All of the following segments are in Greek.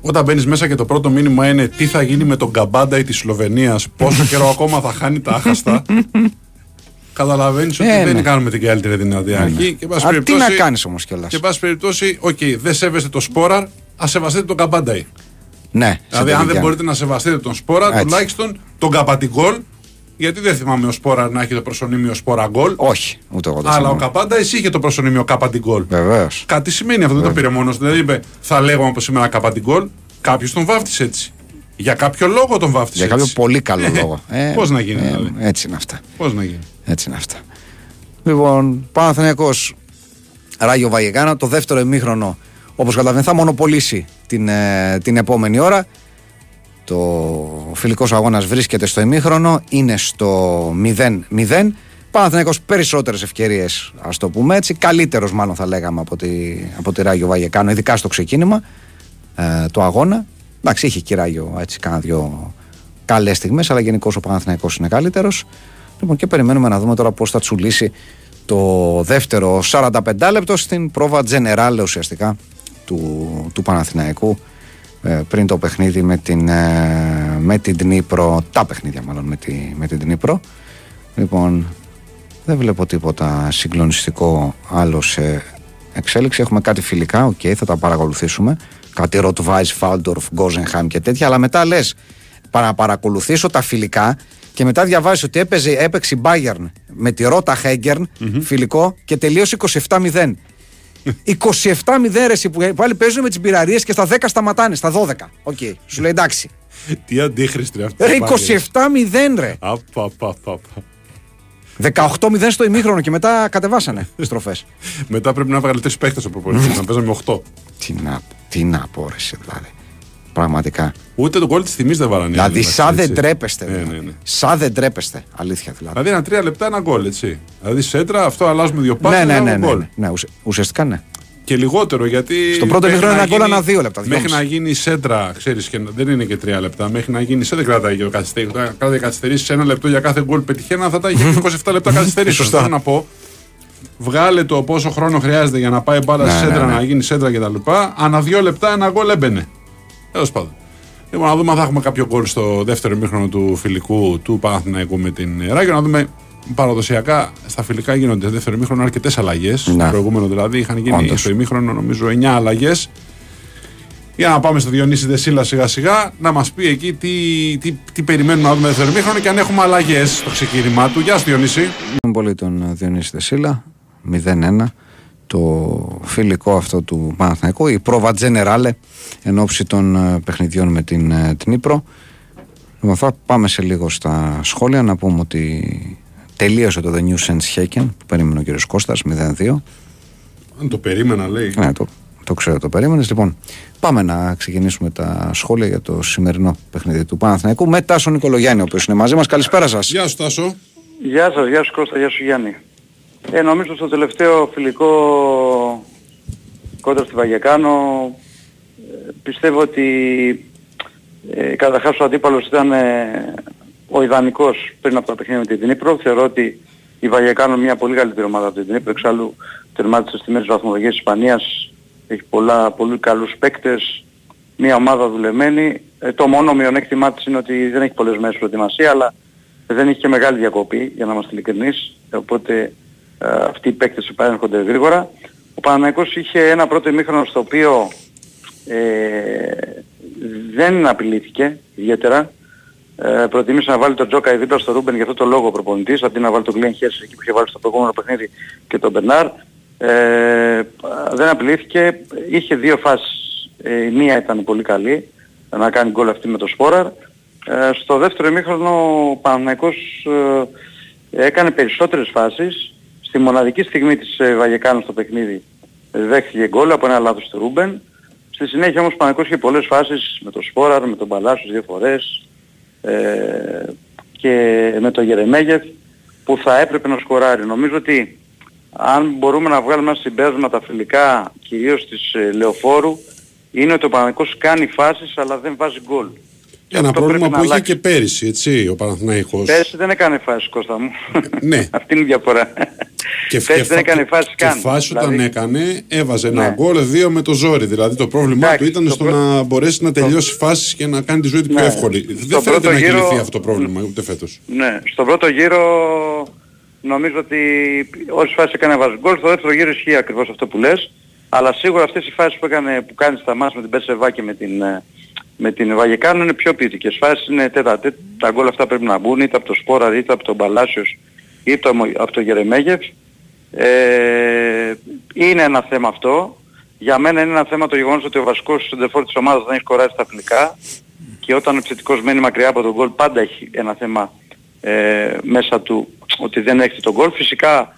Όταν μπαίνεις μέσα και το πρώτο μήνυμα είναι τι θα γίνει με τον Καμπάντα τη Σλοβενία, πόσο καιρό ακόμα θα χάνει τα άχαστα. Καταλαβαίνεις ότι Ε, δεν ναι. κάνουμε την καλύτερη δυνατή αρχή. Και, εν πάση Α, τι περιπτώσει- να κάνεις όμως κιόλας. Και εν πάση περιπτώσει, οκ, δεν σέβεστε το Σπόραρ, ας σεβαστείτε τον Καμπάνταϊ. Ναι, σε Δηλαδή, αν δεν τελική μπορείτε να σεβαστείτε τον Σπόρα, Έτσι. τουλάχιστον τον Καπατιγκόλ. Γιατί δεν θυμάμαι ο Σπόρα να έχει το προσωνύμιο Σπόρα γκολ. Όχι, ούτε εγώ δεν Αλλά ο θυμάμαι. Καπάντα εσύ είχε το προσωνύμιο Καπατιγκόλ. Βεβαίως. Κάτι σημαίνει αυτό, δεν το πήρε μόνος. Δεν είπε θα λέγαμε από σήμερα Καπατιγκόλ. Κάποιος τον βάφτισε έτσι. Για κάποιο λόγο τον βάφτισε Για κάποιο έτσι. πολύ καλό λόγο. Ε, Πώς να γίνει, ε, δηλαδή. Έτσι είναι αυτά. Πώς να γίνει. Έτσι είναι αυτά. Λοιπόν, Παναθηναϊκός Ράγιο Βαγεκάνα, το δεύτερο ημίχρονο, όπως καταλαβαίνετε, θα μονοπολίσει την, ε, την επόμενη ώρα. Το φιλικός αγώνας βρίσκεται στο ημίχρονο, είναι στο 0-0. Παναθηναϊκός περισσότερες ευκαιρίες, ας το πούμε έτσι, καλύτερος μάλλον θα λέγαμε από τη, από τη Ράγιο Βαγεκάνο, ειδικά στο ξεκίνημα ε, του αγώνα. Εντάξει, είχε και η Ράγιο έτσι κάνα δυο καλές στιγμές, αλλά γενικώς ο Παναθηναϊκός είναι καλύτερος. Λοιπόν, και περιμένουμε να δούμε τώρα πώς θα τσουλήσει το δεύτερο 45 λεπτό στην πρόβα Generale ουσιαστικά του, του Παναθηναϊκού ε, πριν το παιχνίδι με την, ε, με την Dnipro, τα παιχνίδια μάλλον με, τη, με την Dnipro. Λοιπόν, δεν βλέπω τίποτα συγκλονιστικό άλλο σε εξέλιξη. Έχουμε κάτι φιλικά, οκ, θα τα παρακολουθήσουμε. Κάτι Ροτβάιζ, Φάλντορφ, Γκόζενχάμ και τέτοια. Αλλά μετά λες, να παρακολουθήσω τα φιλικά και μετά διαβάζεις ότι έπαιζε, έπαιξε η Bayern με τη Ρόταχ Έγκερν, φιλικό, και τελείωσε 27-0. 27-0 ρε εσύ, που πάλι παίζουν με τις πυραρίε και στα 10 σταματάνε, στα 12. Οκ, σου λέει εντάξει. Τι αντίχριστοι είναι αυτοί. Ρε πάλι. 27-0 ρε. Απα, απα, απα, απα. 18-0 στο ημίχρονο και μετά κατεβάσανε στροφές. Μετά πρέπει να βγάλει τρεις παίχτε ο προπονητής, να παίζαμε 8. τι, να, τι να πω, ρε, εσύ, δηλαδή. Πραγματικά. Ούτε τον κόλ της τιμής δεν βαρανε. Δηλαδή, εντάξει, σαν δεν έτσι. τρέπεστε. Ναι, δηλαδή. ναι, ναι. Σαν δεν τρέπεστε. Αλήθεια δηλαδή. Δηλαδή, ένα τρία λεπτά ένα γκολ, έτσι. Δηλαδή, σέντρα, αυτό αλλάζουμε δύο πάσει. ναι, ναι, ναι, ναι, ναι, ναι, ουσε- ουσιαστικά ναι. Και λιγότερο γιατί. Στο πρώτο μέχρι ημίχρονο να ένα γκολ γίνει- ανά δύο λεπτά, Μέχρι δυόμιση. να γίνει σέντρα, ξέρεις, και να- δεν είναι και τρία λεπτά. Μέχρι να γίνει σέντρα, δεν κρατάει και ο καθυστερή. Κρατάει καθυστερήσεις ένα λεπτό για κάθε γκολ πετυχένα, θα τα είχε 27 λεπτά καθυστερήσεις. Σωστά. Θέλω να πω. Βγάλε το πόσο χρόνο χρειάζεται για να πάει μπάλα Ναι, στη ναι, σέντρα, ναι. να γίνει σέντρα κτλ. Ανά δύο λεπτά ένα γκολ έμπαινε. Τέλος πάντων. Λοιπόν, να δούμε αν θα έχουμε κάποιο γκολ στο δεύτερο ημίχρονο του φιλικού του Παναθηναϊκού με την Ράγιο. Να δούμε παραδοσιακά στα φιλικά γίνονται δεύτερο ημίχρονο αρκετές αλλαγές. Στο Ναι. προηγούμενο δηλαδή είχαν γίνει Όντως. στο ημίχρονο νομίζω 9 αλλαγές. Για να πάμε στο Διονύση Δεσίλα σιγά σιγά να μας πει εκεί τι, τι, τι περιμένουμε να δούμε δεύτερο ημίχρονο και αν έχουμε αλλαγές στο ξεκίνημά του. Γεια σου Διονύση. Ευχαριστούμε πολύ τον ε, Διονύση Δεσίλα. 0-1. Το φιλικό αυτό του Παναθηναϊκού. Η πρόβα Generale εν ώψη των ε, παιχνιδιών με την ε, Τνίπρο. Λοιπόν, θα πάμε σε λίγο στα σχόλια να πούμε ότι τελείωσε το The New Sense Haken που περίμενε ο κ. Κώστας 0-2. Αν το περίμενα λέει. Ναι, το, το ξέρω, το περίμενες. Λοιπόν, πάμε να ξεκινήσουμε τα σχόλια για το σημερινό παιχνίδι του Παναθηναϊκού με Τάσο Νικολογιάννη, ο οποίος είναι μαζί μας. Καλησπέρα σας. Γεια σου Τάσο. Γεια σας, γεια σου Κώστα, γεια σου Γιάννη. Ε, νομίζω στο τελευταίο φιλικό κόντρα στη Βαγεκάνο ε, πιστεύω ότι ε, καταρχάς ο αντίπαλος ήταν ε, ο ιδανικός πριν από το παιχνίδι με την Δνήπρο. Θεωρώ ότι η Βαγεκάνο μια πολύ καλύτερη ομάδα από την Δνήπρο. Εξάλλου τερμάτισε στη μέση βαθμολογίας της Ισπανίας. Έχει πολλά, πολύ καλούς παίκτες. Μια ομάδα δουλεμένη. Ε, το μόνο μειονέκτημά της είναι ότι δεν έχει πολλές μέρες προετοιμασία, αλλά δεν έχει και μεγάλη διακοπή, για να είμαστε ειλικρινείς. Οπότε ε, αυτοί οι παίκτες επανέρχονται γρήγορα. Ο Παναναϊκός είχε ένα πρώτο ημίχρονο στο οποίο ε, δεν απειλήθηκε ιδιαίτερα. Ε, προτίμησε να βάλει τον Τσόκαϊ δίπλα στο Ρούμπεν για αυτό το λόγο ο προπονητής, αντί να βάλει τον Κλεϊνχέισλερ εκεί που είχε βάλει στο προηγούμενο παιχνίδι και τον Μπερνάρ. Ε, δεν απειλήθηκε, είχε δύο φάσεις, ε, η μία ήταν πολύ καλή, να κάνει γκολ αυτή με το Σπόραρ. Ε, στο δεύτερο ημίχρονο ο Παναθηναϊκός ε, έκανε περισσότερες φάσεις. Στη μοναδική στιγμή της ε, Βαγιεκάνο στο παιχνίδι ε, δέχθηκε γκολ από ένα λάθος του Ρούμπεν. Στη συνέχεια όμως ο Παναθηναϊκός είχε πολλές φάσεις με τον Σπόραρ, με τον Παλάσιος δύο φορές ε, και με τον Γερεμέγεφ που θα έπρεπε να σκοράρει. Νομίζω ότι αν μπορούμε να βγάλουμε ένα συμπέρασμα τα φιλικά κυρίως της ε, Λεωφόρου είναι ότι ο Παναθηναϊκός κάνει φάσεις αλλά δεν βάζει γκολ. Ένα Αυτό πρόβλημα πρέπει που να είχε αλλάξει. και πέρυσι, έτσι, ο Παναθηναϊκός. Πέρσι δεν έκανε φάσεις Κώστα μου. Ναι. Αυτή είναι η διαφορά. Και, Πέρσι δεν έκανε φάση και καν. φάση όταν Δηλαδή, έκανε, έβαζε ένα Ναι. γκολ, δύο με το ζόρι. Δηλαδή το πρόβλημά Εντάξει, του ήταν το στο πρω- να μπορέσει να τελειώσει φάσεις και να κάνει τη ζωή του πιο Ναι. εύκολη. Στο Δεν φαίνεται πρώτο να έχει γύρο- λυθεί αυτό το πρόβλημα ούτε φέτος. Ναι, στον πρώτο γύρο νομίζω ότι όλες τις φάσεις έκανε βάζει γκολ. Στο δεύτερο γύρο ισχύει ακριβώς αυτό που λες. Αλλά σίγουρα αυτές οι φάσεις που, έκανε, που κάνεις στα μάτς με την Πέρσεβά και με την, ε, με την Βαγεκάνο είναι πιο ποιητικές φάσεις. Είναι τέτα, τέτα, τα γκολ αυτά πρέπει να μπουν είτε από το Σπόρα είτε από τον Παλάσιος είτε από το Γερεμέγεφ. Ε, είναι ένα θέμα αυτό. Για μένα είναι ένα θέμα το γεγονός ότι ο βασικός σεντερφόρ της ομάδας δεν έχει σκοράσει στα φιλικά και όταν ο επιθετικός μένει μακριά από τον γκολ πάντα έχει ένα θέμα ε, μέσα του ότι δεν έχει τον γκολ. Φυσικά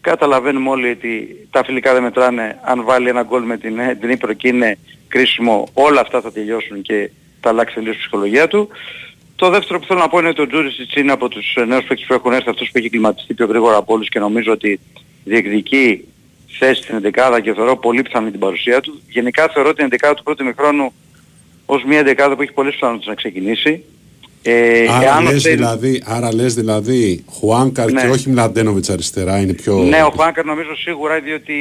καταλαβαίνουμε όλοι ότι τα φιλικά δεν μετράνε. Αν βάλει ένα γκολ με την, ε, την Ήπειρο και είναι κρίσιμο όλα αυτά θα τελειώσουν και θα αλλάξει τελείως η ψυχολογία του. Το δεύτερο που θέλω να πω είναι ότι ο Τζούρισιτς είναι από τους ε, νέους παίκτες που έχουν έρθει αυτός που έχει κλιματιστεί πιο γρήγορα από όλους και νομίζω ότι διεκδικεί θέση στην 11 και θεωρώ πολύ πιθανή την παρουσία του. Γενικά θεωρώ την 11 του πρώτου ημιχρόνου ως μια 11 που έχει πολλές πιθανότητες να ξεκινήσει. Ε, Άρα εάν ο λες, Τσέριν- δηλαδή, άρα λες δηλαδή Χουάνκαρ Ναι. και όχι Μλαντένοβιτς αριστερά είναι πιο... Ναι, ο Χουάνκαρ νομίζω σίγουρα διότι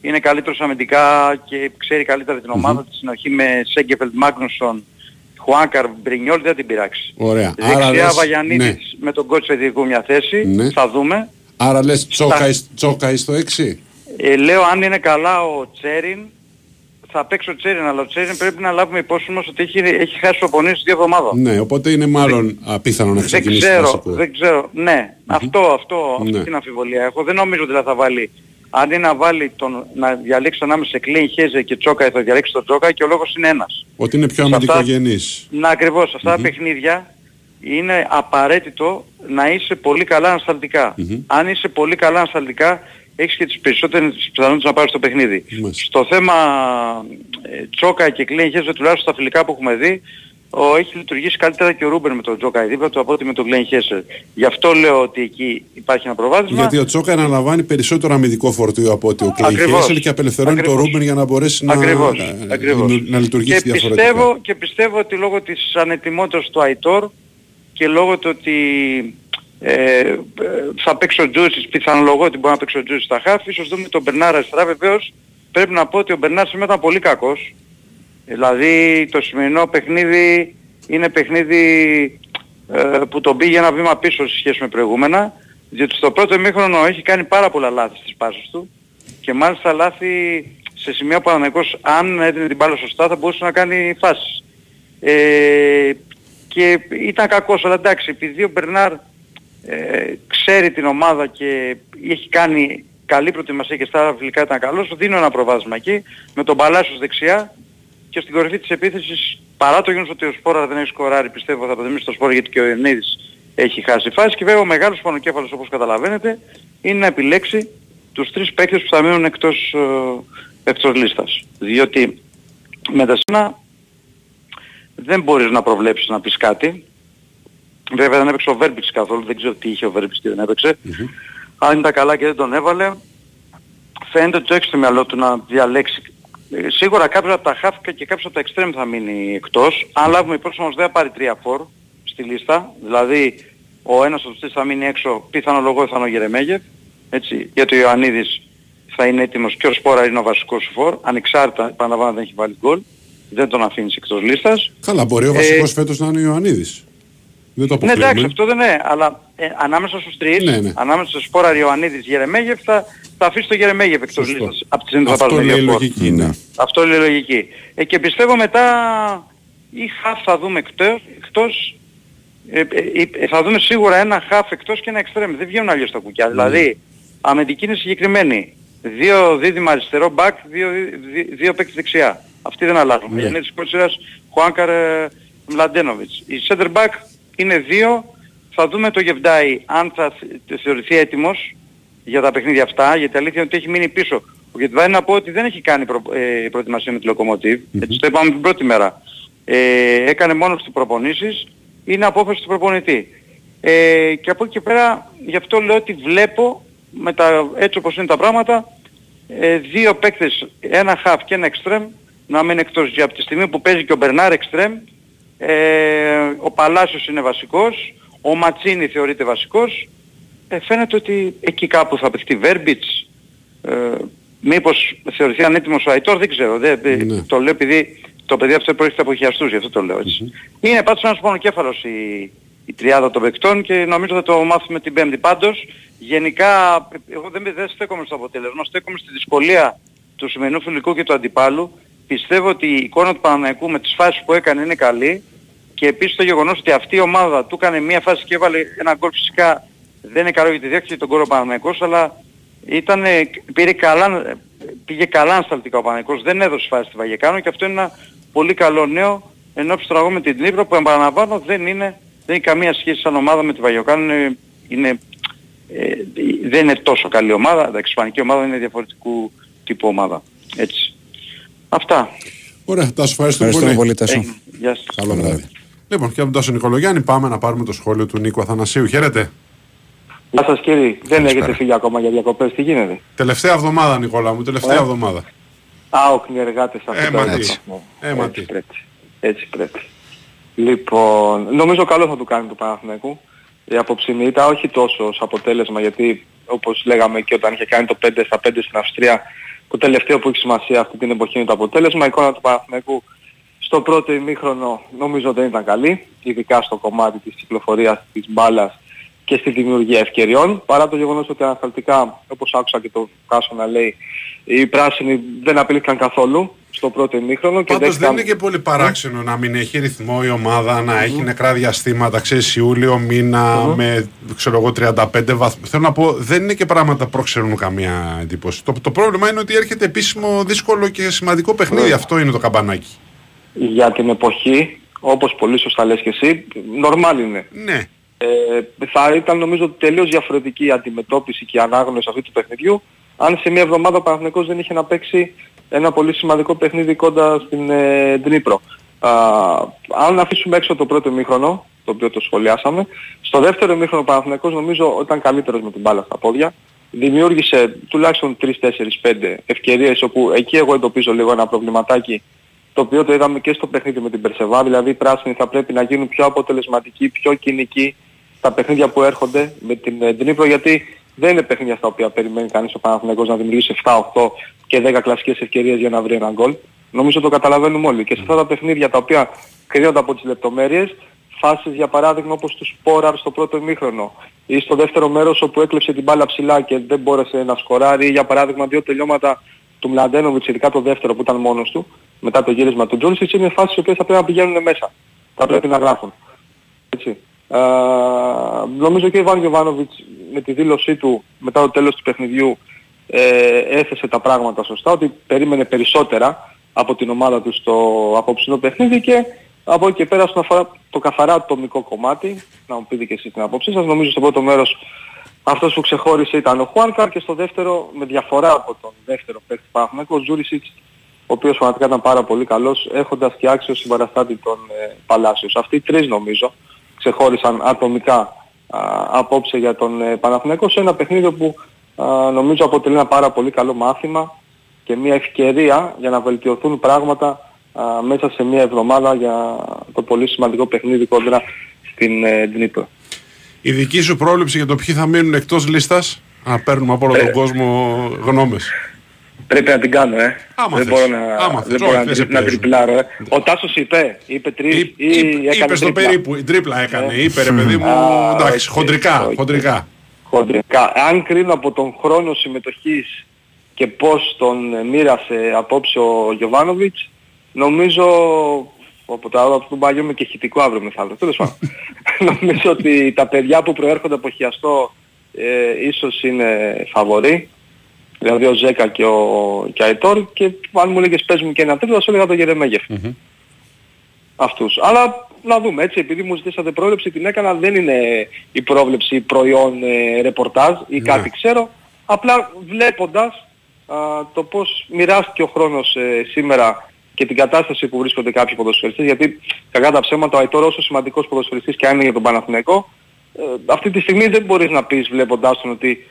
είναι καλύτερος αμυντικά και ξέρει καλύτερα την ομάδα της συνοχή με Σέγκεφελτ Μάγνουσον, Χουάνκαρ, Μπρινιόλ δεν την πειράξει. Ωραία. Άρα Δεξιά λες, Βαγιανίδης ναι. με τον κότσο ειδικού μια θέση, Ναι. θα δούμε. Άρα λες τσόκα, τσόκα στο 6. Ε, λέω αν είναι καλά ο Τσέριν, θα παίξει ο Τσέριν, αλλά ο Τσέριν πρέπει να λάβουμε υπόψη μας ότι έχει, έχει χάσει προπονήσεις δύο εβδομάδων. Ναι, οπότε είναι μάλλον απίθανο να Δεν ξεκινήσει ξέρω, βασικό. δεν ξέρω. Ναι, αυτό, αυτό, αυτή Ναι. την αμφιβολία έχω. Δεν νομίζω ότι θα βάλει. Αν είναι να βάλει τον, να διαλέξει ανάμεσα σε Κλέιν Χέζε και Τσόκα, θα διαλέξει τον Τσόκα και ο λόγος είναι ένας. Ότι είναι πιο Σε αυτά- αμυντικογενής. Να ακριβώς, αυτά τα παιχνίδια είναι απαραίτητο να είσαι πολύ καλά ανασταλτικά. Αν είσαι πολύ καλά ανασταλτικά, έχεις και τις περισσότερες πιθανότητες να πάρεις το παιχνίδι. Μάλιστα. Στο θέμα ε, Τσόκαϊ και Κλεϊνχέισλερ, τουλάχιστον στα φιλικά που έχουμε δει, ο, έχει λειτουργήσει καλύτερα και ο Ρούμπεν με τον Τσόκαϊ δίπλα του από ότι με τον Γκλέν Χέσερ. Γι' αυτό λέω ότι εκεί υπάρχει ένα προβάδισμα. Γιατί ο Τσόκαϊ αναλαμβάνει περισσότερο αμυντικό φορτίο από ότι ο Κλέι Ακριβώς. Χέσελ και απελευθερώνει Ακριβώς. το Ρούμπεν για να μπορέσει να, Ακριβώς, να, ακριβώς. να λειτουργήσει και διαφορετικά. πιστεύω, και πιστεύω ότι λόγω της ανετοιμότητας του Αϊτόρ και λόγω του ότι ε, ε, θα παίξει ο Τζούσις, πιθανολογώ ότι μπορεί να παίξει ο Τζούσις στα χάφη, ίσως δούμε τον Μπερνάρ αριστερά βεβαίως. Πρέπει να πω ότι ο Μπερνάρ σήμερα ήταν πολύ κακός. Δηλαδή το σημερινό παιχνίδι είναι παιχνίδι ε, που τον πήγε ένα βήμα πίσω σε σχέση με προηγούμενα, διότι στο πρώτο ημίχρονο έχει κάνει πάρα πολλά λάθη στις πάσεις του και μάλιστα λάθη σε σημεία που ο Παναθηναϊκός αν έδινε την μπάλα σωστά θα μπορούσε να κάνει φάσεις. Ε, και ήταν κακός, αλλά εντάξει, επειδή ο Μπερνάρ ε, ξέρει την ομάδα και έχει κάνει καλή προετοιμασία και στα φιλικά ήταν καλός, δίνω ένα προβάδισμα εκεί με τον Παλάσιος δεξιά και στην κορυφή της επίθεσης παρά το γεγονός ότι ο Σπόρα δεν έχει σκοράρει πιστεύω θα προτιμήσει το Σπόρα γιατί και ο Ιωνίδης έχει χάσει φάση και βέβαια ο μεγάλος πονοκέφαλος όπως καταλαβαίνετε είναι να επιλέξει τους τρεις παίκτες που θα μείνουν εκτός, ε, εκτός λίστας. Διότι με τα σύνα δεν μπορείς να προβλέψεις να πεις κάτι. Βέβαια δεν έπαιξε ο Βέρμπιξ καθόλου, δεν ξέρω τι είχε ο Βέρμπιξ και δεν έπαιξε. Αν ήταν καλά και δεν τον έβαλε, φαίνεται ότι το έχεις στο μυαλό του να διαλέξει. Ε, Σίγουρα κάποιος από τα χάφηκα και κάποιος από τα εξτρέμ θα μείνει εκτός. Αν λάβουμε υπόψη όμως δεν θα πάρει 3-4 στη λίστα. Δηλαδή ο ένας από τους τρεις θα μείνει έξω, πιθανό λόγο θα είναι ο Γερεμέγεφ. Έτσι, γιατί ο Ιωαννίδης θα είναι έτοιμος και ο Σπόρα είναι ο βασικός σου φορ. Ανεξάρτητα, επαναλαμβάνω δεν έχει βάλει γκολ. Δεν τον αφήνεις εκτός λίστας. Καλά, μπορεί ο Ε, βασικός φέτος να είναι ο Ιωαννίδης. Δεν το Ναι αποκλείουμε. εντάξει αυτό δεν είναι, αλλά ε, ανάμεσα στους τρεις, Ναι, ναι. ανάμεσα στο Σπόρα, Ιωαννίδης, Γερεμέγεφ θα, θα αφήσει το Γερεμέγεφ εκτός Σωστό. λίστας. Από τη στιγμή που θα Αυτό πάρουμε λέει δύο φορ. λογική, ναι. Αυτό λέει λογική. Ε, και πιστεύω μετά ή χαφ θα δούμε εκτός, εκτός ε, ε, ε, θα δούμε σίγουρα ένα χαφ εκτός και ένα εξτρέμ. Δεν βγαίνουν αλλιώς τα κουκιά. Ναι. Δηλαδή, αμυντική είναι συγκεκριμένη. Δύο δίδυμα αριστερό μπακ, δύο, δι- δύο παίκτες δεξιά. Αυτοί δεν αλλάζουν. Ναι. Ναι. Είναι της Κότσιρας, Χουάνκαρ, ε, Μλαντένοβιτς. Οι center back είναι δύο. Θα δούμε το Γεβντάι αν θα θ- θεωρηθεί έτοιμος για τα παιχνίδια αυτά, γιατί η αλήθεια είναι ότι έχει μείνει πίσω. Ο Γεβντάι να πω ότι δεν έχει κάνει προ, ε, προετοιμασία με τη Λοκομοτίβ. Έτσι το είπαμε την πρώτη μέρα. Ε, έκανε μόνο τις προπονήσεις. Είναι απόφαση του προπονητή. Ε, και από εκεί και πέρα, γι' αυτό λέω ότι βλέπω, με τα, έτσι όπως είναι τα πράγματα, ε, δύο παίκτες, ένα half και ένα extreme, να μείνει εκτός. Για από τη στιγμή που παίζει και ο Μπερνάρ extreme, ε, ο Παλάσιος είναι βασικός, ο Ματσίνη θεωρείται βασικός ε, φαίνεται ότι εκεί κάπου θα παιχτεί Βέρμπιτς, ε, μήπως θεωρηθεί ανέτοιμος ο Αϊτόρ, δεν ξέρω. Δεν, Ναι. Το λέω επειδή το παιδί αυτό προέρχεται από χιαστούς, γι' αυτό το λέω έτσι. Είναι πάντως ένας πονοκέφαλος η, η τριάδα των παικτών και νομίζω θα το μάθουμε την Πέμπτη. Πάντως, γενικά, εγώ δεν, δεν στέκομαι στο αποτέλεσμα, στέκομαι στη δυσκολία του σημερινού φιλικού και του αντιπάλου. Πιστεύω ότι η εικόνα του Παναναϊκού με τις φάσεις που έκανε είναι καλή και επίσης το γεγονός ότι αυτή η ομάδα του έκανε μια φάση και έβαλε ένα γκολ φυσικά δεν είναι καλό γιατί διέκτησε τον κόρο Παναναϊκός αλλά ήταν, πήρε καλά, πήγε καλά ανασταλτικά ο Παναναϊκός, δεν έδωσε φάση στη Βαγεκάνο και αυτό είναι ένα πολύ καλό νέο ενώ τραγώ με την Νύπρο που επαναλαμβάνω δεν είναι, δεν έχει καμία σχέση σαν ομάδα με τη Βαγεκάνο, είναι, είναι, ε, δεν είναι τόσο καλή ομάδα, η ισπανική ομάδα είναι διαφορετικού τύπου ομάδα. Έτσι. Αυτά. Ωραία, τα σου ευχαριστούμε Ευχαριστούμε πολύ, πολύ. Τάσο. Έγινε. Γεια σας. Καλό βράδυ. Λοιπόν, και από τον Τάσο Νικολογιάννη πάμε να πάρουμε το σχόλιο του Νίκου Αθανασίου. Χαίρετε. Γεια σας κύριοι. Δεν έχετε φύγει ακόμα για διακοπές. Τι γίνεται; Τελευταία εβδομάδα, Νικόλα μου, τελευταία Ε; εβδομάδα. Άοκνοι εργάτες αυτό Ε, το μα έργο. τι. Ε, μα Έτσι τι. πρέπει. Έτσι πρέπει. Λοιπόν, νομίζω καλό θα του κάνει το Παναθηναϊκού. Η απόψινή ήταν όχι τόσο ως αποτέλεσμα γιατί όπως λέγαμε και όταν είχε κάνει το 5 στα 5 στην Αυστρία το τελευταίο που έχει σημασία αυτή την εποχή είναι το αποτέλεσμα. Η εικόνα του Παναθηναϊκού στο πρώτο ημίχρονο νομίζω δεν ήταν καλή, ειδικά στο κομμάτι της κυκλοφορίας της μπάλας και στη δημιουργία ευκαιριών, παρά το γεγονός ότι ανασταλτικά, όπως άκουσα και το Κάσο να λέει, οι πράσινοι δεν απειλήθηκαν καθόλου στο πρώτο ημίχρονο και Πάντως δεν δέχτηκαν- είναι και πολύ παράξενο να μην έχει ρυθμό η ομάδα, να έχει νεκρά διαστήματα, ξέρεις, Ιούλιο, μήνα, με ξέρω εγώ 35 βαθμούς. Θέλω να πω, δεν είναι και πράγματα που προξενούν καμία εντύπωση. Το, το πρόβλημα είναι ότι έρχεται επίσημο, δύσκολο και σημαντικό παιχνίδι. Αυτό είναι το καμπανάκι. για την εποχή, όπως πολύ σωστά λες και εσύ, νορμάλ είναι. Ναι. Ε, θα ήταν νομίζω τελείως διαφορετική η αντιμετώπιση και η ανάγνωση αυτού του παιχνιδιού αν σε μια εβδομάδα ο Παναθηναϊκός δεν είχε να παίξει ένα πολύ σημαντικό παιχνίδι κοντά στην ε, Ντνίπρο. Α, αν αφήσουμε έξω το πρώτο ημίχρονο, το οποίο το σχολιάσαμε, στο δεύτερο ημίχρονο ο Παναθηναϊκός νομίζω ήταν καλύτερος με την μπάλα στα πόδια. Δημιούργησε τουλάχιστον 3-4-5 ευκαιρίες όπου εκεί εγώ εντοπίζω λίγο ένα προβληματάκι το οποίο το είδαμε και στο παιχνίδι με την Περσεβά, δηλαδή οι πράσινοι θα πρέπει να γίνουν πιο αποτελεσματικοί, πιο κοινικοί στα παιχνίδια που έρχονται με την ε, Ντνίπρο γιατί δεν είναι παιχνίδια στα οποία περιμένει κανείς ο Παναθηναϊκός να δημιουργήσει 7, 8 και 10 κλασικές ευκαιρίες για να βρει ένα γκολ. Νομίζω το καταλαβαίνουμε όλοι. Και σε αυτά τα παιχνίδια τα οποία κρίνονται από τις λεπτομέρειες, φάσεις για παράδειγμα όπως του Σπόραρ στο πρώτο ημίχρονο ή στο δεύτερο μέρος όπου έκλεψε την μπάλα ψηλά και δεν μπόρεσε να σκοράρει ή για παράδειγμα δύο τελειώματα του Μλαντένοβιτς, ειδικά το δεύτερο που ήταν μόνος του, μετά το γύρισμα του Τζόλσιτς, είναι φάσεις οι οποίες θα πρέπει να πηγαίνουν μέσα. Θα πρέπει να γράφουν. Έτσι. Ε, νομίζω και ο Ιβάν Γιωβάνοβιτς με τη δήλωσή του μετά το τέλος του παιχνιδιού ε, έθεσε τα πράγματα σωστά, ότι περίμενε περισσότερα από την ομάδα του στο απόψινό παιχνίδι και από εκεί και πέρα όσον αφορά το καθαρά ατομικό κομμάτι, να μου πείτε και εσείς την απόψη σας, νομίζω στο πρώτο μέρος αυτός που ξεχώρισε ήταν ο Χουάνκαρ και στο δεύτερο με διαφορά από τον δεύτερο παίκτη που έχουμε, ο Τζούρισιτς ο οποίος πραγματικά ήταν πάρα πολύ καλός έχοντας και άξιο συμπαραστάτη τον ε, Παλάσιος. Αυτοί οι τρεις νομίζω ξεχώρισαν ατομικά α, απόψε για τον ε, Παναθηναϊκό σε ένα παιχνίδι που α, νομίζω αποτελεί ένα πάρα πολύ καλό μάθημα και μια ευκαιρία για να βελτιωθούν πράγματα α, μέσα σε μια εβδομάδα για το πολύ σημαντικό παιχνίδι κόντρα στην ε, Ντνίπρο. Η δική σου πρόληψη για το ποιοι θα μείνουν εκτός λίστας, να παίρνουμε από όλο τον Ε. κόσμο γνώμες. Πρέπει να την κάνω, ε. Άμα δεν θες. μπορώ να, Άμα θες. δεν μπορώ Όχι, να, δεν σε τρι- να πιέζω. τριπλάρω, ε. Ο Τάσος είπε, είπε τρεις ή, Ή- ή- έκανε Είπες στο τρίπλα. περίπου, η τρίπλα έκανε. Είπε ρε παιδί μου, Α, εντάξει, οκ, χοντρικά, οκ. χοντρικά. Χοντρικά. Αν κρίνω από τον χρόνο συμμετοχής και πώς τον ε, μοίρασε απόψε ο Γιοβάνοβιτς, νομίζω από το από τον παλιό με και χητικό αύριο μεθαύριο. Τέλος πάντων. νομίζω ότι τα παιδιά που προέρχονται από χιαστό ε, ίσως είναι φαβοροί. Δηλαδή ο Ζέκα και ο και Αϊτόρ και αν μου έλεγες πες μου και ένα τρίτο θα σου έλεγα το γερεμεγεφ Αυτούς. Αλλά να δούμε έτσι, επειδή μου ζητήσατε πρόβλεψη την έκανα, δεν είναι η πρόβλεψη προϊόν ε, ρεπορτάζ ή κάτι ξέρω. Απλά βλέποντας α, το πώς μοιράστηκε ο χρόνος ε, σήμερα και την κατάσταση που βρίσκονται κάποιοι ποδοσφαιριστές, γιατί κακά τα ψέματα ο Αϊτόρ όσο σημαντικός ποδοσφαιριστής και αν είναι για τον Παναθηναϊκό, ε, αυτή τη στιγμή δεν μπορείς να πεις βλέποντάς τον ότι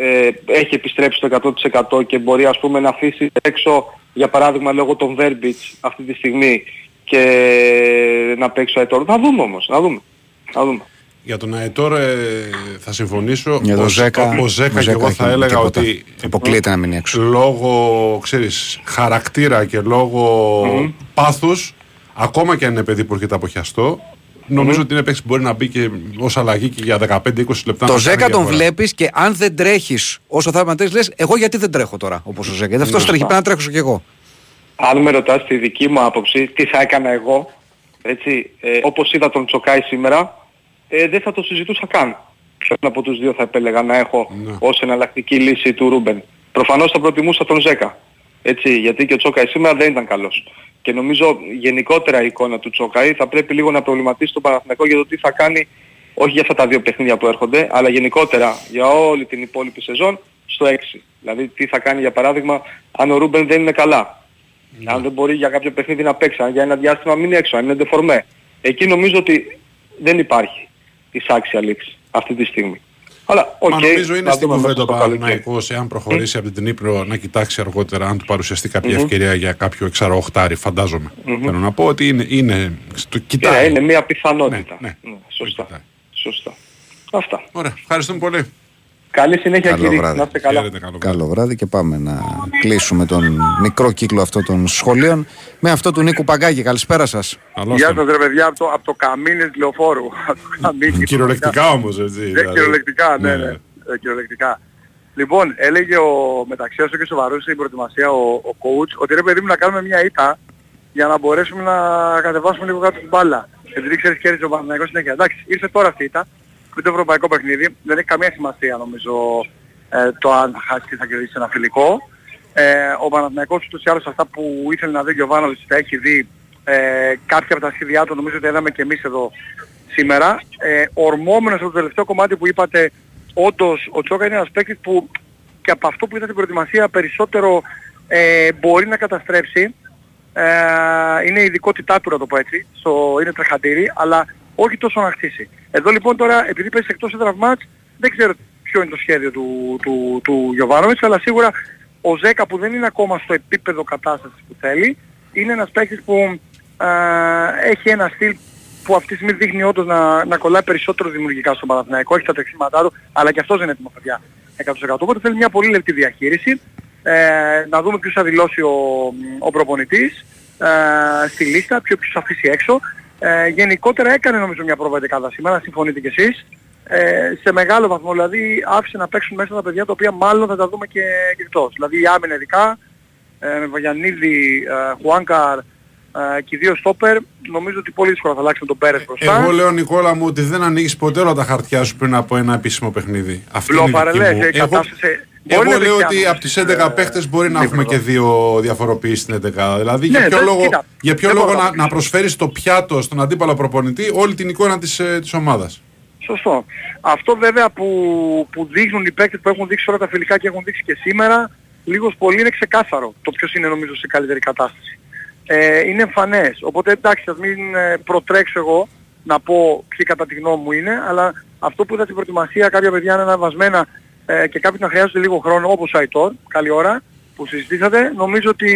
ε, έχει επιστρέψει το 100% και μπορεί ας πούμε να αφήσει έξω για παράδειγμα λόγω των Verbits αυτή τη στιγμή και να παίξει ο Αϊτόρ. Να δούμε όμως, να δούμε. Να δούμε. Για τον Αετόρ ε, θα συμφωνήσω. Για τον Ο- Ζέκα, Ο Ζέκα ο και εγώ έχει θα έλεγα τίποτα. ότι Αποκλείεται να μείνει έξω. λόγω ξέρεις, χαρακτήρα και λόγω πάθους ακόμα και αν είναι παιδί που έρχεται αποχιαστό νομίζω ότι είναι παίκτης που μπορεί να μπει και ως αλλαγή και για 15-20 λεπτά Το να Ζέκα κάνει τον διαφορά. βλέπεις και αν δεν τρέχεις όσο θα έπρεπε να τρέχεις, λες: Εγώ γιατί δεν τρέχω τώρα όπως ο Ζέκα. Γιατί αυτό τρέχει, πρέπει να τρέξω κι εγώ. Αν με ρωτάς τη δική μου άποψη, τι θα έκανα εγώ, έτσι, ε, όπως είδα τον Τσόκαϊ σήμερα, ε, δεν θα το συζητούσα καν. Ποιον από τους δύο θα επέλεγα να έχω Ναι. ως εναλλακτική λύση του Ρούμπεν. Προφανώς θα προτιμούσα τον Ζέκα. Έτσι, γιατί και ο Τσόκαϊ σήμερα δεν ήταν καλός. Και νομίζω γενικότερα η εικόνα του Τσόκαϊ θα πρέπει λίγο να προβληματίσει τον Παναθηναϊκό για το τι θα κάνει όχι για αυτά τα δύο παιχνίδια που έρχονται, αλλά γενικότερα για όλη την υπόλοιπη σεζόν στο 6. Δηλαδή τι θα κάνει για παράδειγμα αν ο Ρούμπεν δεν είναι καλά. Αν δεν μπορεί για κάποιο παιχνίδι να παίξει, αν για ένα διάστημα μείνει έξω, αν είναι ντεφορμέ. Εκεί νομίζω ότι δεν υπάρχει ισάξια λύση αυτή τη στιγμή. Αλλά οκ, Μα νομίζω είναι θα στην δούμε κουβέντα ο μέσα στο καλοκαίρι. Παναθηναϊκός εάν προχωρήσει από την Ντνίπρο να κοιτάξει αργότερα αν του παρουσιαστεί κάποια ευκαιρία για κάποιο εξαροοχτάρι, φαντάζομαι. Θέλω να πω ότι είναι, είναι το Κοίτα, κοιτάει. είναι μια πιθανότητα. Ναι, ναι. σωστά. Το κοιτάει. σωστά. Αυτά. Ωραία, ευχαριστούμε πολύ. Καλή συνέχεια Καλό κύριε. βράδυ. Να είστε καλά. Χαίρετε, καλό βράδυ. Καλό βράδυ και πάμε να κλείσουμε τον μικρό κύκλο αυτό των σχολείων με αυτό του Νίκου Παγκάκη. Καλησπέρα σας. Καλώς Γεια τον. σας ρε παιδιά από το, από το καμίνι της λεωφόρου. Από το καμίνι. Κυριολεκτικά όμως, έτσι. Ναι, δηλαδή. κυριολεκτικά, ναι, ναι. Ε, κυριολεκτικά. Λοιπόν, έλεγε ο μεταξύ όσο και σοβαρός στην προετοιμασία ο, ο coach ότι ρε παιδί μου να κάνουμε μια ήττα για να μπορέσουμε να κατεβάσουμε λίγο κάτω την μπάλα. Επειδή ξέρεις κέρδισε ο Παναθηναϊκός συνέχεια. Εντάξει, ήρθε τώρα αυτή η ήττα πριν το ευρωπαϊκό παιχνίδι. Δεν έχει καμία σημασία νομίζω ε, το αν θα χάσει ή θα κερδίσει ένα φιλικό. Ε, ο Παναθηναϊκός ούτως ή άλλως αυτά που ήθελε να δει ο Γιωβάνοβιτς τα έχει δει. Ε, κάποια από τα σχέδιά του νομίζω ότι είδαμε και εμείς εδώ σήμερα. Ε, ορμόμενος από το τελευταίο κομμάτι που είπατε, όντως ο Τσόκα είναι ένας παίκτης που και από αυτό που είδα στην προετοιμασία περισσότερο ε, μπορεί να καταστρέψει. Ε, είναι η ειδικότητά του να το πω έτσι, στο, είναι τρεχαντήρι, αλλά όχι τόσο να χτίσει. Εδώ λοιπόν τώρα, επειδή πέσει εκτός έδρα μάτς, δεν ξέρω ποιο είναι το σχέδιο του, του, του Γιωβάνοβιτς, αλλά σίγουρα ο Ζέκα που δεν είναι ακόμα στο επίπεδο κατάστασης που θέλει, είναι ένας παίκτης που ε, έχει ένα στυλ που αυτή τη στιγμή δείχνει όντως να, να κολλάει περισσότερο δημιουργικά στον Παναθηναϊκό, έχει τα τρεξίματά του, αλλά και αυτός δεν είναι έτοιμος παιδιά 100%. Οπότε θέλει μια πολύ λεπτή διαχείριση, ε, να δούμε ποιος θα δηλώσει ο, ο προπονητής ε, στη λίστα, ποιο ποιος θα αφήσει έξω. Ε, γενικότερα έκανε νομίζω μια πρόβα δεκάδα σήμερα, συμφωνείτε κι εσείς. Ε, σε μεγάλο βαθμό δηλαδή άφησε να παίξουν μέσα τα παιδιά τα οποία μάλλον θα τα δούμε και, και εκτός. Δηλαδή η άμυνα ειδικά, ε, με Βαγιανίδη, ε, Χουάνκαρ ε, και οι δύο στόπερ, νομίζω ότι πολύ δύσκολα θα αλλάξουν τον Πέρες μπροστά. Εγώ λέω Νικόλα μου ότι δεν ανοίγεις ποτέ όλα τα χαρτιά σου πριν από ένα επίσημο παιχνίδι. Αυτή είναι η δική Βλοπαρελές, μου. ε, Εγώ, κατάσταση. Μπορεί εγώ να λέω βρει ότι κι από τις 11 άλλους, παίχτες μπορεί να ε, έχουμε και Νίκο. δύο διαφοροποιήσεις στην 11. Δηλαδή Ναι, για ποιο δεν- λόγο, κοίτα, για ποιο δεν λόγο μπορώ να να, το να προσφέρεις το πιάτο στον αντίπαλο προπονητή όλη την εικόνα της, ε, της ομάδας. Σωστό. Αυτό βέβαια που, που δείχνουν οι παίκτες που έχουν δείξει όλα τα φιλικά και έχουν δείξει και σήμερα, λίγος πολύ είναι ξεκάθαρο το ποιος είναι νομίζω σε καλύτερη κατάσταση. Ε, είναι εμφανές. Οπότε εντάξει, ας μην ε, προτρέξω εγώ να πω ποιοι κατά τη γνώμη μου είναι, αλλά αυτό που είδα στην προετοιμασία κάποια παιδιά είναι αναβασμένα ε, και κάποιοι να χρειάζονται λίγο χρόνο, όπως ο Αϊτόρ, καλή ώρα, που συζητήσατε, νομίζω ότι,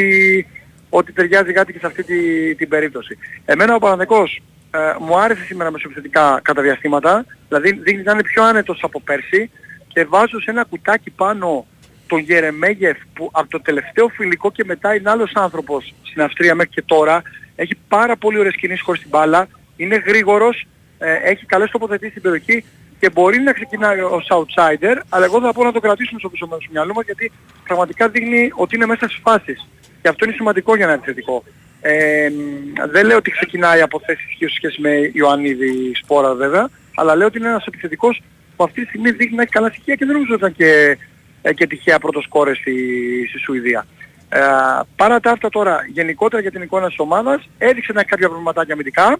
ότι ταιριάζει κάτι και σε αυτή τη, την περίπτωση. Εμένα ο Παναδικός ε, μου άρεσε σήμερα μεσοεπιθετικά κατά διαστήματα, δηλαδή δείχνει να είναι πιο άνετος από πέρσι και βάζω σε ένα κουτάκι πάνω τον Γερεμέγεφ που από το τελευταίο φιλικό και μετά είναι άλλος άνθρωπος στην Αυστρία μέχρι και τώρα. Έχει πάρα πολύ ωραίες κινήσεις χωρίς την μπάλα, είναι γρήγορος, ε, έχει καλές τοποθετήσεις στην περιοχή και μπορεί να ξεκινάει ως outsider, αλλά εγώ θα πω να το κρατήσουμε στο πίσω μέρος του μυαλού μας γιατί πραγματικά δείχνει ότι είναι μέσα στις φάσεις. Και αυτό είναι σημαντικό για ένα επιθετικό. Ε, μ, δεν λέω ότι ξεκινάει από θέση ισχύως σε σχέση με Ιωαννίδη Σπόρα βέβαια, αλλά λέω ότι είναι ένας επιθετικός που αυτή τη στιγμή δείχνει να έχει καλά στοιχεία και δεν νομίζω ότι ήταν και, ε, και τυχαία πρώτος σκόρες στη, στη Σουηδία. Ε, παρά τα αυτά τώρα, γενικότερα για την εικόνα της ομάδας, έδειξε να έχει κάποια προβληματάκια αμυντικά,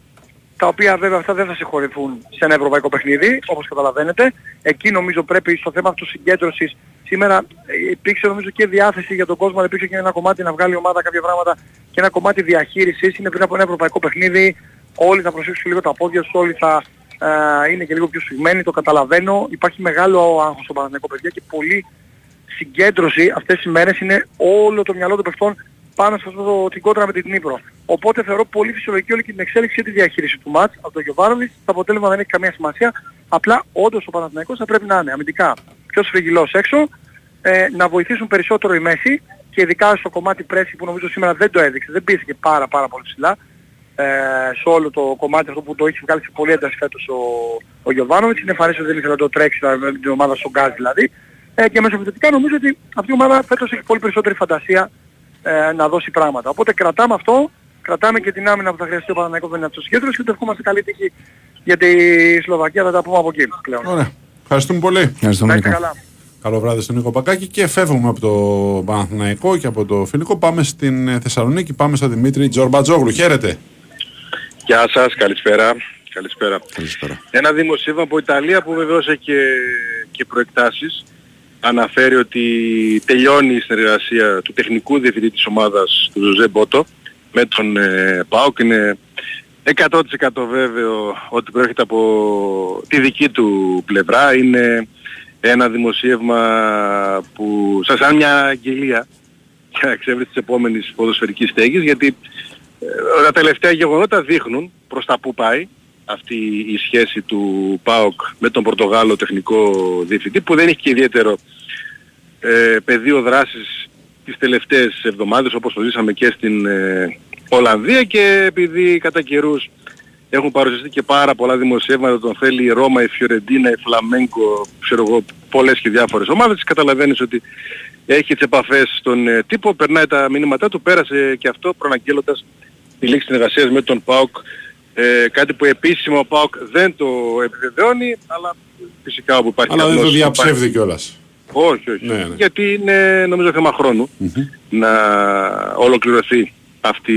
τα οποία βέβαια αυτά δεν θα συγχωρηθούν σε ένα ευρωπαϊκό παιχνίδι, όπως καταλαβαίνετε. Εκεί νομίζω πρέπει στο θέμα αυτού συγκέντρωσης σήμερα ε, υπήρξε νομίζω και διάθεση για τον κόσμο, αλλά υπήρξε και ένα κομμάτι να βγάλει η ομάδα κάποια πράγματα και ένα κομμάτι διαχείρισης. Είναι πριν από ένα ευρωπαϊκό παιχνίδι, όλοι θα προσέξουν λίγο τα πόδια τους, όλοι θα ε, είναι και λίγο πιο σφιγμένοι, το καταλαβαίνω. Υπάρχει μεγάλο άγχος στο Παναθηναϊκό παιδιά και πολύ συγκέντρωση αυτές τις μέρες είναι όλο το μυαλό των παιχτών πάνω σε αυτό το, την κόντρα με την Νύπρο. Οπότε θεωρώ πολύ φυσιολογική όλη και την εξέλιξη και τη διαχείριση του μάτς από τον Γιωβάροβιτς. Το αποτέλεσμα δεν έχει καμία σημασία. Απλά όντως ο Παναθηναϊκός θα πρέπει να είναι αμυντικά πιο σφυγγυλός έξω, ε, να βοηθήσουν περισσότερο η μέση και ειδικά στο κομμάτι πρέσι που νομίζω σήμερα δεν το έδειξε, δεν πίστηκε πάρα πάρα πολύ ψηλά ε, σε όλο το κομμάτι αυτό που το έχει βγάλει σε πολύ ένταση φέτος ο, ο Γιωβάνοβιτς. Είναι εμφανές ότι δεν ήθελε να το τρέξει με την ομάδα στον Γκάζ δηλαδή. Ε, και μεσοπαιδευτικά νομίζω ότι αυτή η ομάδα φέτος έχει πολύ περισσότερη φαντασία ε, να δώσει πράγματα. Οπότε κρατάμε αυτό, κρατάμε και την άμυνα που θα χρειαστεί ο Παναναϊκός να είναι αυτός συγκέντρωση και το ευχόμαστε καλή τύχη για τη Σλοβακία, θα τα πούμε από εκεί πλέον. Ωραία. Ευχαριστούμε πολύ. Ευχαριστούμε, Να είστε Νίκο. καλά. Καλό βράδυ στον Νίκο Πακάκη και φεύγουμε από το Παναθηναϊκό και από το Φιλικό. Πάμε στην ε, Θεσσαλονίκη, πάμε στον Δημήτρη Τζορμπατζόγλου. Χαίρετε. Γεια σας, καλησπέρα. Καλησπέρα. Καλησπέρα. Ένα δημοσίευμα από Ιταλία που βεβαίως έχει και, και προεκτάσεις αναφέρει ότι τελειώνει η συνεργασία του τεχνικού διευθυντή της ομάδας του Ζωζέ Μπότο με τον ε, ΠΑΟΚ. Είναι 100% βέβαιο ότι προέρχεται από τη δική του πλευρά. Είναι ένα δημοσίευμα που σας σαν μια αγγελία για εξέβριση της επόμενης ποδοσφαιρικής στέγης γιατί ε, τα τελευταία γεγονότα δείχνουν προς τα που πάει αυτή η σχέση του ΠΑΟΚ με τον Πορτογάλο τεχνικό διευθυντή που δεν έχει και ιδιαίτερο ε, πεδίο δράσης τις τελευταίες εβδομάδες όπως το ζήσαμε και στην ε, Ολλανδία και επειδή κατά καιρούς έχουν παρουσιαστεί και πάρα πολλά δημοσιεύματα τον θέλει η Ρώμα, η Φιωρεντίνα, η Φλαμέγκο, ξέρω εγώ, πολλές και διάφορες ομάδες. Καταλαβαίνεις ότι έχει τις επαφές στον ε, τύπο, περνάει τα μηνύματά του, πέρασε και αυτό προαναγγέλλοντας τη λήξη συνεργασίας με τον ΠΑΟΚ. Ε, κάτι που επίσημα ο ΠΑΟΚ δεν το επιβεβαιώνει, αλλά φυσικά όπου υπάρχει Αλλά δεν το αυτός, διαψεύδει υπάρχει- κιόλας. Όχι, όχι. Ναι, ναι. Γιατί είναι νομίζω θέμα χρόνου να ολοκληρωθεί αυτή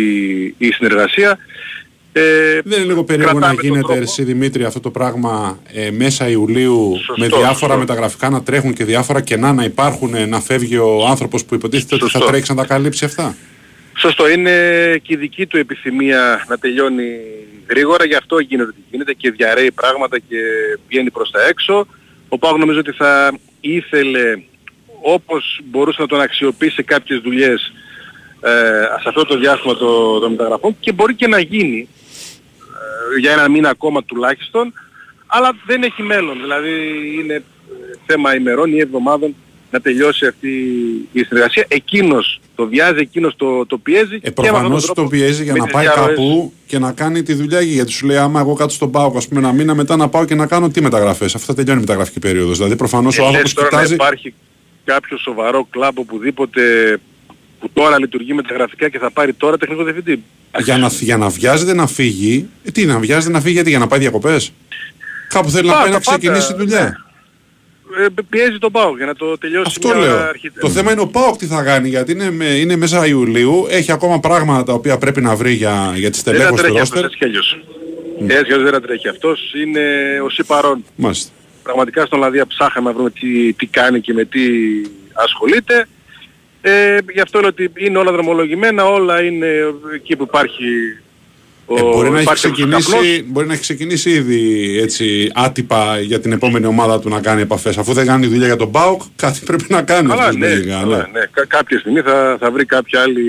η συνεργασία. Ε, Δεν είναι λίγο περίεργο να κρατάμε τον γίνεται, τρόπο. εσύ Δημήτρη, αυτό το πράγμα ε, μέσα Ιουλίου Σωστό, με διάφορα σωστό. μεταγραφικά να τρέχουν και διάφορα κενά να υπάρχουν, ε, να φεύγει ο άνθρωπος που υποτίθεται ότι θα Σωστό. τρέξει να τα καλύψει αυτά; Σωστό, είναι και η δική του επιθυμία να τελειώνει γρήγορα, γι' αυτό γίνεται ό,τι γίνεται και διαρρέει πράγματα και βγαίνει προς τα έξω. Ο Πάγος νομίζω ότι θα ήθελε όπως μπορούσε να τον αξιοποιήσει σε κάποιες δουλειές ε, σε αυτό το διάστημα των το μεταγραφών και μπορεί και να γίνει ε, για ένα μήνα ακόμα τουλάχιστον αλλά δεν έχει μέλλον. Δηλαδή είναι ε, θέμα ημερών ή εβδομάδων να τελειώσει αυτή η συνεργασία. Εκείνος το βιάζει, εκείνος το, το πιέζει. Ε, και με αυτόν Προφανώς τον τρόπο, το πιέζει για με να τις πάει διαρροές- κάπου και να κάνει τη δουλειά. Γιατί σου λέει, άμα εγώ κάτω στον Πάο, ας πούμε, ένα μήνα μετά να πάω και να κάνω τι μεταγραφές. Αυτά τελειώνει η μεταγραφική περίοδος. Δηλαδή, προφανώς Και ο λες άνθρωπος τώρα να κοιτάζει. υπάρχει κάποιο σοβαρό κλαμπ οπουδήποτε που τώρα λειτουργεί με τα γραφικά και θα πάρει τώρα τεχνικό διευθυντή; Για να, για να βιάζεται να φύγει. Ε, τι να βιάζεται να φύγει, γιατί για να πάει διακοπές; Κάπου θέλει να Πάντα, πάει να πάντα, ξεκινήσει τη δουλειά. Ναι. Ε, πιέζει τον Πάο για να το τελειώσει Αυτό μια λέω. αρχιτέ- Το θέμα είναι ο Πάοκ τι θα κάνει, γιατί είναι, με- είναι μέσα Ιουλίου, έχει ακόμα πράγματα τα οποία πρέπει να βρει για, για τη Δεν τα στελέχωση του τρέχει ρόστερ. αυτός έτσι κι αλλιώς. Έτσι κι αλλιώς δεν τα τρέχει αυτός. Είναι ο Σιπαρών. Μάλιστα. Πραγματικά στον Λαδία ψάχαμε να βρούμε τι, τι κάνει και με τι ασχολείται. Ε, γι' αυτό λέω ότι είναι όλα δρομολογημένα, όλα είναι εκεί που υπάρχει ο, Ε, μπορεί, να έχει υπάρχει αυτός ο καπνός. ξεκινήσει, μπορεί να έχει ξεκινήσει ήδη έτσι, άτυπα για την επόμενη ομάδα του να κάνει επαφές. Αφού δεν κάνει δουλειά για τον Πάοκ, κάτι πρέπει να κάνει. Καλά, αυτός ναι, λογικά, καλά, ναι. Κα- κάποια στιγμή θα, θα βρει κάποια άλλη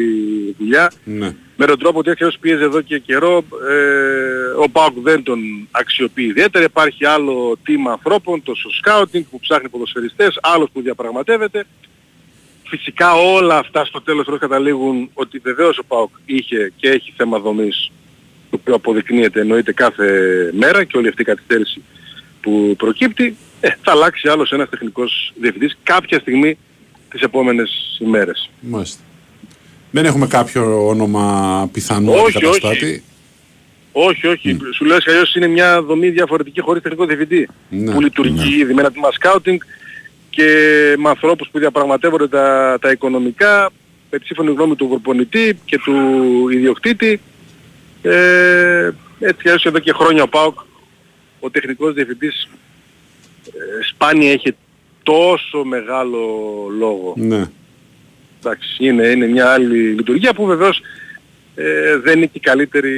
δουλειά. ναι. Με τον τρόπο ότι έτσι ως πίεζε εδώ και καιρό, ε, ο Πάουκ δεν τον αξιοποιεί ιδιαίτερα. Υπάρχει άλλο team ανθρώπων, το scouting που ψάχνει ποδοσφαιριστές, άλλος που διαπραγματεύεται. Φυσικά όλα αυτά στο τέλος τώρα καταλήγουν ότι βεβαίως ο Πάουκ είχε και έχει θέμα δομής το οποίο αποδεικνύεται εννοείται κάθε μέρα και όλη αυτή η καθυστέρηση που προκύπτει ε, θα αλλάξει άλλος ένας τεχνικός διευθυντής κάποια στιγμή τις επόμενες ημέρες. Μάλιστα. Δεν έχουμε κάποιο όνομα πιθανό Όχι, αντικαταστάτη. Όχι, όχι. Σου λέω αλλιώς είναι μια δομή διαφορετική χωρίς τεχνικό διευθυντή. Ναι, που λειτουργεί ήδη με ένα τμήμα scouting και με ανθρώπους που διαπραγματεύονται τα, τα οικονομικά με τη σύμφωνη γνώμη του προπονητή και του ιδιοκτήτη. Ε, έτσι αλλιώς εδώ και χρόνια ο ΠΑΟΚ ο τεχνικός διευθυντής ε, σπάνια έχει τόσο μεγάλο λόγο. Ναι. Εντάξει, είναι, είναι μια άλλη λειτουργία που βεβαίως ε, δεν είναι και η καλύτερη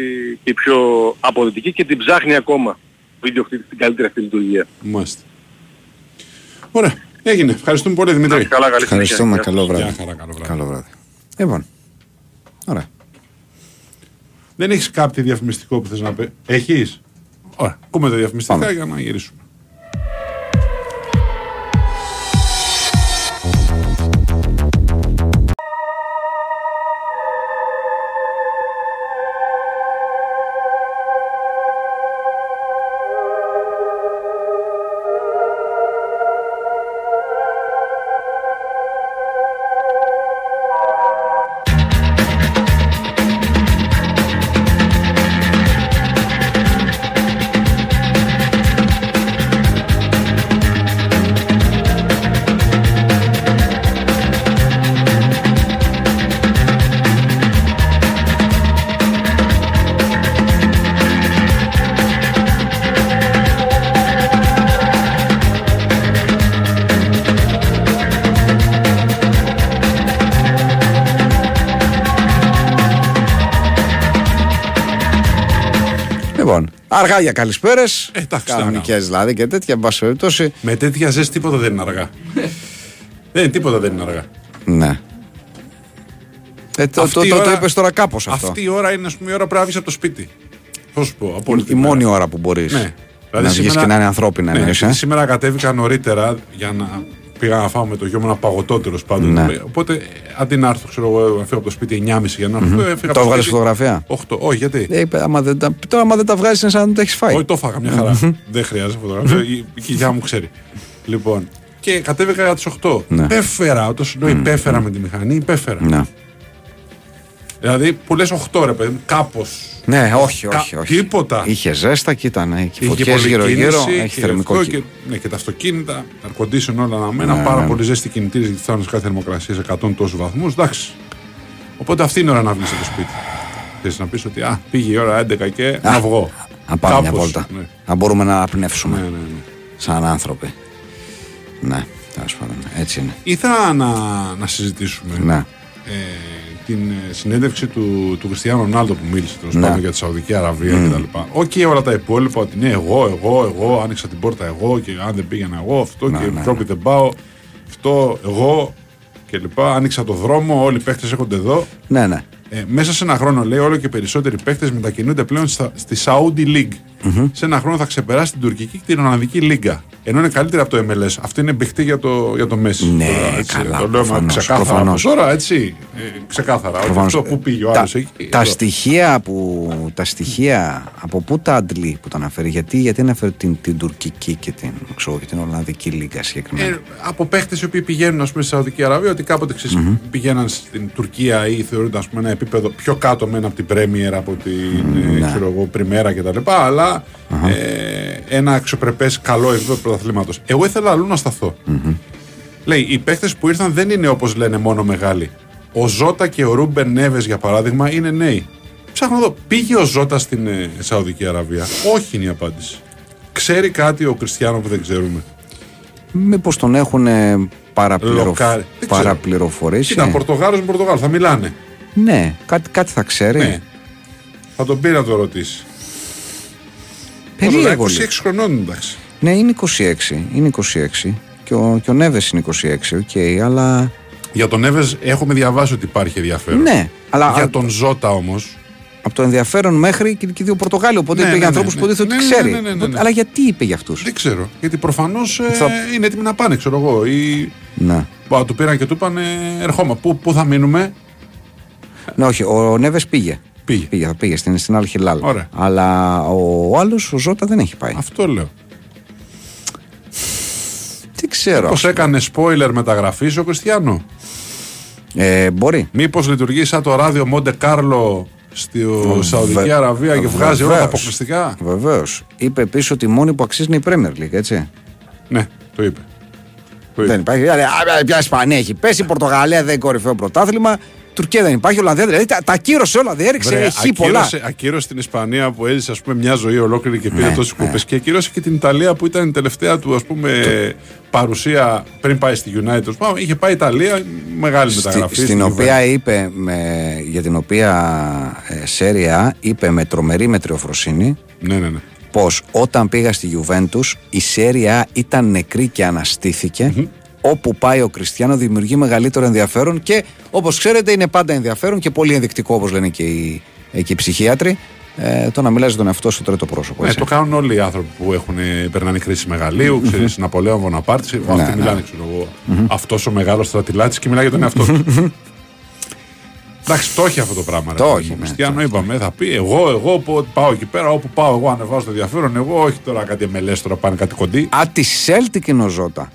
και η πιο αποδοτική και την ψάχνει ακόμα ο ιδιοκτήτης την καλύτερη αυτή λειτουργία. Μάλιστα. Ωραία. Έγινε. Ευχαριστούμε πολύ Δημήτρη. Καλά, καλή Ευχαριστούμε. συνέχεια. Καλό Γεια βράδυ. χαρά, καλό βράδυ. Καλό βράδυ. Λοιπόν. Ωραία. Δεν έχεις κάτι διαφημιστικό που θες να πει. Έχεις; Ωραία. Ακούμε τα διαφημιστικά Πάμε. για να γυρίσουμε. Λοιπόν, αργά για καλησπέρες. Ε, εντάξει, Κανονικές δηλαδή και τέτοια, εν πάση περιπτώσει. Με τέτοια ζέστη τίποτα δεν είναι αργά. δεν, τίποτα δεν είναι αργά. Ναι. Ε, το, Αυτή το, η το, ώρα- το είπες τώρα κάπως αυτό. Αυτή η ώρα είναι ας πούμε, η ώρα που βγει από το σπίτι. Πώ σου πω, από όλη η, την η μέρα. μόνη ώρα που μπορείς Ναι. να βγεις και να είναι ανθρώπινα ναι, εννοείς, επειδή ε; Σήμερα κατέβηκα νωρίτερα για να πήγα να φάω με το γιο μου ένα παγωτό τέλος πάντων. Ναι. Οπότε αντί να έρθω, ξέρω εγώ, να φύγω από το σπίτι 9.30 για να έρθω. έφυγα από Το έβγαλες σπίτι φωτογραφία; 8. Όχι, γιατί; Ε, είπε, άμα δεν τα, τώρα άμα δεν τα βγάζεις είναι σαν να δεν τα έχεις φάει. Όχι, το έφαγα μια χαρά. Δεν χρειάζεται φωτογραφία. Η η κοιλιά μου ξέρει. Λοιπόν, και κατέβηκα για τις 8. Ναι. Υπέφερα, όταν σου λέω υπέφερα με τη μηχανή, υπέφερα. Ναι. Δηλαδή που λες 8 ρε παιδί μου, κάπως. Ναι, όχι, Κα- όχι, όχι. τίποτα. Είχε ζέστα και ήταν. Είχε Είχε φωτιές πολλή γύρω-γύρω. κίνηση Έχει και θερμικό αυτό κύμα. και, ναι, και τα αυτοκίνητα, air condition όλα αναμένα. Ναι, πάρα ναι. πολύ ζέστη κινητήρες γιατί φτάνουν σε κάθε θερμοκρασία σε 100 τόσους βαθμούς. Εντάξει. Οπότε αυτή είναι η ώρα να βγεις από το σπίτι. Θες να πεις ότι α, πήγε η ώρα 11 και να βγω. Να πάμε μια Κάπως, βόλτα. Ναι. Να μπορούμε να αναπνεύσουμε Ναι, ναι, ναι. σαν άνθρωποι. Ναι, τέλος πάντων. Έτσι είναι. Ήθελα να, να συζητήσουμε Ναι. ε, την ε, συνέντευξη του, του Κριστιάνο Ρονάλντο που μίλησε τέλος Ναι. πάντων για τη Σαουδική Αραβία Mm. κτλ. Οκ, όλα τα υπόλοιπα ότι ναι, εγώ, εγώ, εγώ, άνοιξα την πόρτα εγώ και αν δεν πήγαινα εγώ, αυτό Ναι, και ναι, Ευρώπη δεν πάω, αυτό, εγώ κλπ. Άνοιξα το δρόμο, όλοι οι παίχτε έρχονται εδώ. Ναι, ναι. Ε, μέσα σε ένα χρόνο, λέει, όλο και περισσότεροι παίχτε μετακινούνται πλέον στα, στη Saudi League. Σε ένα χρόνο θα ξεπεράσει την τουρκική και την Ολλανδική Λίγκα. Ενώ είναι καλύτερη από το MLS. Αυτό είναι μπιχτή για το, για το Messi. Ναι, Τώρα, έτσι, καλά, Το λέω μα προφανώς, ξεκάθαρα. προφανώς. από Τώρα, έτσι. Ε, ξεκάθαρα. Όχι Προφανώς. αυτό που πήγε ο τα, άλλος εκεί. τα εδώ. στοιχεία που, τα στοιχεία από πού τα αντλεί που τα αναφέρει, γιατί, γιατί αναφέρει την, την τουρκική και την, ξέρω, και την Ολλανδική Λίγκα συγκεκριμένα; Ε, από παίχτες οι οποίοι πηγαίνουν ας πούμε, στη Σαουδική Αραβία, ότι κάποτε ξέρεις, πηγαίναν στην Τουρκία ή θεωρούνται ας πούμε, ένα επίπεδο πιο κάτω μεν από την Premier, από την Ναι. ε, ξέρω εγώ, Πριμέρα κτλ. Αλλά ε, ένα αξιοπρεπές καλό επίπεδο πρωταθλήματος. Εγώ ήθελα αλλού να σταθω Λέει, οι παίχτε που ήρθαν δεν είναι όπως λένε μόνο μεγάλοι. Ο Ζώτα και ο Ρούμπεν Νέβες, για παράδειγμα, είναι νέοι. Ψάχνω εδώ, πήγε ο Ζώτα στην ε, Σαουδική Αραβία; Όχι είναι η απάντηση. Ξέρει κάτι ο Κριστιάνο που δεν ξέρουμε; Μήπως τον έχουν παραπληροφ... Λοκάρι. Δεν ξέρω. παραπληροφορήσει; Κοίτα, Πορτογάλος με Πορτογάλο, θα μιλάνε. Ναι, κάτι, κάτι θα ξέρει. Ναι. Θα τον πει να το ρωτήσει. Πόσο Περίεργο. λέει, 26 λέει. χρονών εντάξει. Ναι, είναι 26. Είναι 26. Και ο, και ο Νέβες είναι 26, οκ, αλλά. Για τον Νέβες έχουμε διαβάσει ότι υπάρχει ενδιαφέρον. Ναι, αλλά Για α- τον Ζότα όμως. από το ενδιαφέρον μέχρι και, και οι δύο Πορτογάλοι. Οπότε Ναι, είπε ναι, για ναι, ανθρώπους ναι. που υποτίθεται ότι Ναι, ναι, ξέρει. ναι, ναι, ναι, ναι. Αλλά γιατί είπε για αυτούς; Δεν ξέρω. Γιατί προφανώς Θα- είναι έτοιμοι να πάνε, ξέρω εγώ. Ή Ναι. Μπα, του πήραν και του είπαν ερχόμα. Πού, πού θα μείνουμε; ναι, όχι, ο Νέβες πήγε. Πήγε. Πήγε, θα πήγε στην, στην Αλ Χιλάλ. Ωραία. Αλλά ο άλλος, ο Ζώτα, δεν έχει πάει. Αυτό λέω. Δεν ξέρω. Πώ έκανε spoiler μεταγραφή ο Κριστιανό; Ε, μπορεί. Μήπως λειτουργεί σαν το ράδιο Μοντε Κάρλο στη Σαουδική βε- Αραβία και βγάζει όλα τα βεβαίως. αποκλειστικά; Βεβαίως. Είπε επίσης ότι η μόνη που αξίζει είναι η Premier League, έτσι. Ναι, το είπε. Το είπε. Δεν υπάρχει. Δηλαδή, α, πια Ισπανία έχει πέσει, η Πορτογαλία δεν είναι κορυφαίο πρωτάθλημα. Τουρκία δεν υπάρχει, Ολλανδία δηλαδή. Τα, τα ακύρωσε όλα, διέριξε Βρε, χ πολλά. ακύρωσε, ακύρωσε την Ισπανία που έζησε ας πούμε, μια ζωή ολόκληρη και πήρε Ναι, τόσες ναι. κούπε. Και ακύρωσε και την Ιταλία που ήταν η τελευταία του ας πούμε, παρουσία πριν πάει στη United. Πάμε, είχε πάει η Ιταλία, μεγάλη Στη- μεταγραφή. στην στην οποία Juventus. είπε, με, για την οποία ε, Σέρια είπε με τρομερή μετριοφροσύνη Ναι, ναι, ναι. πως όταν πήγα στη Juventus η Σέρια ήταν νεκρή και αναστηθηκε Όπου πάει ο Κριστιανό δημιουργεί μεγαλύτερο ενδιαφέρον και όπως ξέρετε είναι πάντα ενδιαφέρον και πολύ ενδεικτικό όπως λένε και οι, ε, και οι ψυχίατροι ε, το να μιλάς για τον εαυτό στο τρίτο πρόσωπο. Ναι, έτσι. το κάνουν όλοι οι άνθρωποι που έχουν, ε, περνάνε κρίση μεγαλείου, ξέρεις, Ναπολέον Βοναπάρτης. Αυτοί ναι. μιλάνε, ξέρω εγώ. Αυτός ο μεγάλος στρατηλάτη και μιλάει για τον εαυτό του. Εντάξει, το έχει αυτό το πράγμα. ρε Το παιδί έχει, μου. ναι, Χριστιανό, είπαμε, θα πει εγώ, εγώ που πάω εκεί πέρα, όπου πάω, εγώ ανεβάζω το ενδιαφέρον. Εγώ, όχι τώρα κάτι εμελέ, τώρα πάνε κάτι κοντί. Α, τη Celtic είναι ο Ζώτα.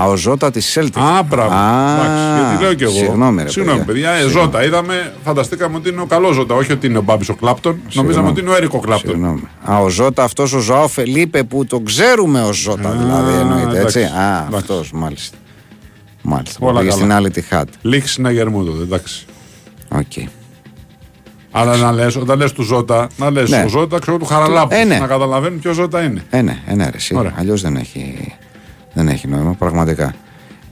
Α, ο Ζώτα τη Celtic. Α, μπράβο. Α, Εντάξει, γιατί λέω κι εγώ. Συγγνώμη, ρε Συγγνώμη, παιδιά. Ε, Ζώτα, είδαμε, φανταστήκαμε ότι είναι ο καλός Ζώτα, όχι ότι είναι ο Μπάμπης ο Κλάπτον. Νομίζαμε ότι είναι ο Έρικο Κλάπτον. Συγγνώμη. Α, ο Ζώτα, αυτός ο Ζωάο Φελίπε που τον ξέρουμε ως Ζώτα, Α, δηλαδή εννοείται έτσι. εντάξει, Α, εντάξει. αυτός μάλιστα. Μάλιστα. Όλα Που πήγες καλά. στην Αλ Ιτιχάτ. Λήξη συναγερμού τότε, εντάξει. Οκ. Αλλά να λες, όταν λες του Ζότα, να λες Ναι. ο Ζότα, ξέρω του Χαραλάπου. Ε, ναι. Να καταλαβαίνουν ποιος Ζότα είναι. Ε, ναι, ε, ναι, ρε, εσύ. Ωραία. Αλλιώς δεν έχει, δεν έχει νόημα, πραγματικά.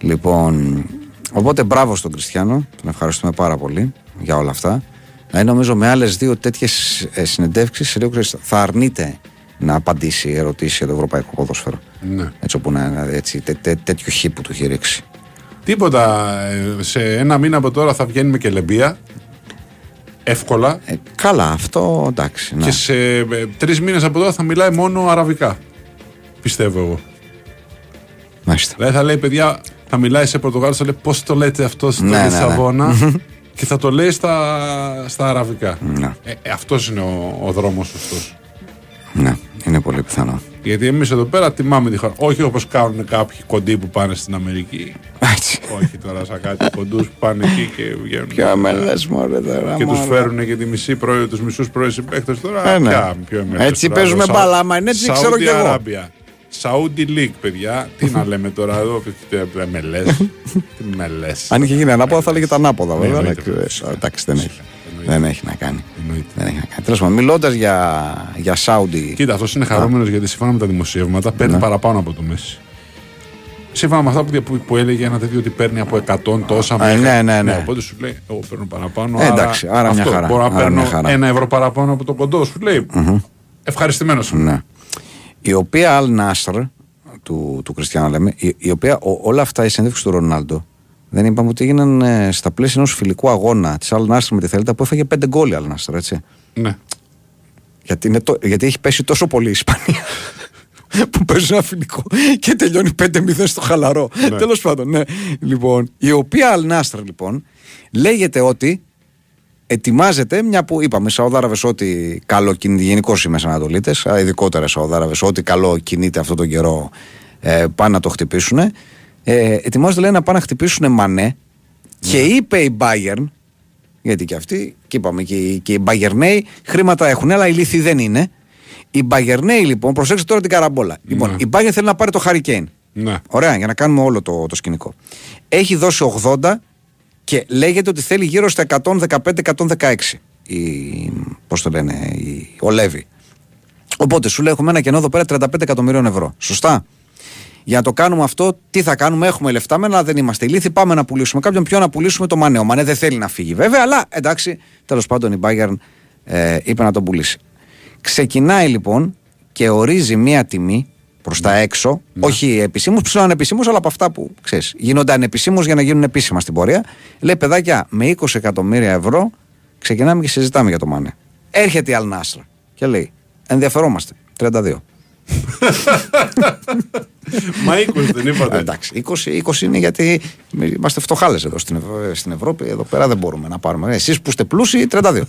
Λοιπόν, οπότε μπράβο στον Κριστιάνο. Τον ευχαριστούμε πάρα πολύ για όλα αυτά. Δηλαδή νομίζω με άλλες δύο τέτοιες συνεντεύξεις θα αρνείται να απαντήσει ερωτήσεις για το ευρωπαϊκό ποδόσφαιρο. Ναι. Έτσι όπου να είναι έτσι, τέ, τέ, τέτοιο χ που του έχει ρίξει. Τίποτα. ε, Σε ένα μήνα από τώρα θα βγαίνουμε και λεμπία. Εύκολα. Ε, καλά, αυτό εντάξει. Ναι. Και σε ε, τρεις μήνες από τώρα θα μιλάει μόνο αραβικά. Πιστεύω εγώ. Μάλιστα. Δηλαδή θα λέει, παιδιά, θα μιλάει σε Πορτογάλο, θα λέει πώς το λέτε αυτό στο Ναι, ναι, ναι. Λισαβόνα; Και θα το λέει στα, στα αραβικά. Ναι. Ε, ε, αυτός είναι ο, ο δρόμος σωστό. ναι, είναι πολύ πιθανό. Γιατί εμείς εδώ πέρα τιμάμε τη χώρα. Όχι όπως κάνουν κάποιοι κοντοί που πάνε στην Αμερική. Έτσι. Όχι τώρα σαν κάτι κοντούς που πάνε εκεί και βγαίνουν. Ποια με λες μωρέ τώρα και τους μωρέ. φέρουν και τη μισή πρώην, τους μισούς πρώην συμπαίκτες τώρα. Ε, ναι. πια, ποιο είμαι Έτσι αυτός τώρα, παίζουμε εδώ, μπάλα, Σαου- άμα είναι έτσι, ξέρω κι εγώ. Σαούδη-Αράβια. Saudi League, παιδιά. Τι να λέμε τώρα εδώ, τι με λες. Τι με λες. Αν είχε γίνει ανάποδα θα έλεγε τα ανάποδα βέβαια. Ναι, εννοείται, εντάξει, βέβαια. ε, Εντάξει, δεν έχει. Εννοείται. Δεν έχει να κάνει. Εννοείται. Δεν έχει να κάνει. Τέλος πάντων, μιλώντας για, για Σάουντι. Κοίτα, αυτός είναι χαρούμενος γιατί σύμφωνα με τα δημοσιεύματα παίρνει Ναι. παραπάνω από το Μέση. Σύμφωνα με αυτά που, που, που έλεγε ένα τέτοιο ότι παίρνει από 100 τόσα Α, μέχρι- ναι, ναι, ναι. Οπότε σου λέει, Εγώ παίρνω παραπάνω. Ε, εντάξει, άρα μια αυτό, χαρά. Μπορώ να Άρα παίρνω μια χαρά. ένα ευρώ παραπάνω από τον κοντό σου λέει. Ευχαριστημένος σου. Ναι. Η οποία Al Nasr του, του Κριστιανού λέμε, η, η οποία ο- όλα αυτά η συνέντευξη του Ρονάλντο δεν είπαμε ότι έγιναν ε, στα πλαίσια ενός φιλικού αγώνα της Al Nasr με τη Θέλτα που έφαγε πέντε γκολ η Al Nasr, έτσι. Ναι. Γιατί, είναι το, γιατί έχει πέσει τόσο πολύ η Ισπανία. που παίζει ένα φιλικό και τελειώνει 5-0 στο χαλαρό. Ναι. Τέλος πάντων, ναι. Λοιπόν, η οποία Αλνάστρα λοιπόν λέγεται ότι ετοιμάζεται μια που είπαμε Σαουδάραβες ότι καλό κινείται γενικώ οι Μεσανατολίτε, ειδικότερα Σαουδάραβες, ότι καλό κινείται αυτόν τον καιρό ε, πάνε να το χτυπήσουν. Ε, ετοιμάζονται λέει να πάνε να χτυπήσουν Μανέ και είπε η Bayern γιατί και αυτοί, και είπαμε, και, οι- και οι Μπαγερνέοι χρήματα έχουν, αλλά οι λύθοι δεν είναι. Οι Μπαγερνέοι λοιπόν, προσέξτε τώρα την καραμπόλα. Λοιπόν, η Bayern θέλει να πάρει το Hurricane. Ναι. Ωραία, για να κάνουμε όλο το, το σκηνικό. Έχει δώσει 80 και λέγεται ότι θέλει γύρω στα 115-116. Η, πώς το λένε, η, ο Λέβη. Οπότε σου λέει έχουμε ένα κενό εδώ πέρα 35 εκατομμυρίων ευρώ. Σωστά. Για να το κάνουμε αυτό, τι θα κάνουμε, έχουμε λεφτά, μεν, αλλά δεν είμαστε ηλίθιοι. Πάμε να πουλήσουμε κάποιον πιο να πουλήσουμε το Μανέ. Ο Μανέ δεν θέλει να φύγει βέβαια, αλλά εντάξει, τέλος πάντων η Bayern ε, είπε να τον πουλήσει. Ξεκινάει λοιπόν και ορίζει μία τιμή προς τα έξω, όχι επισήμως, ψηλό ανεπισήμω, αλλά από αυτά που ξέρεις. Γίνονται ανεπισήμως για να γίνουν επίσημα στην πορεία. Λέει παιδάκια, με 20 εκατομμύρια ευρώ ξεκινάμε και συζητάμε για το Μανέ. Έρχεται η Αλ Νασρ και λέει: Ενδιαφερόμαστε. 32. Μα 20 δεν Ε, είπατε. Εντάξει, 20, 20 είναι γιατί είμαστε φτωχάλες εδώ στην, Ευρω- στην Ευρώπη. Εδώ πέρα δεν μπορούμε να πάρουμε. Εσείς που είστε πλούσιοι, 32.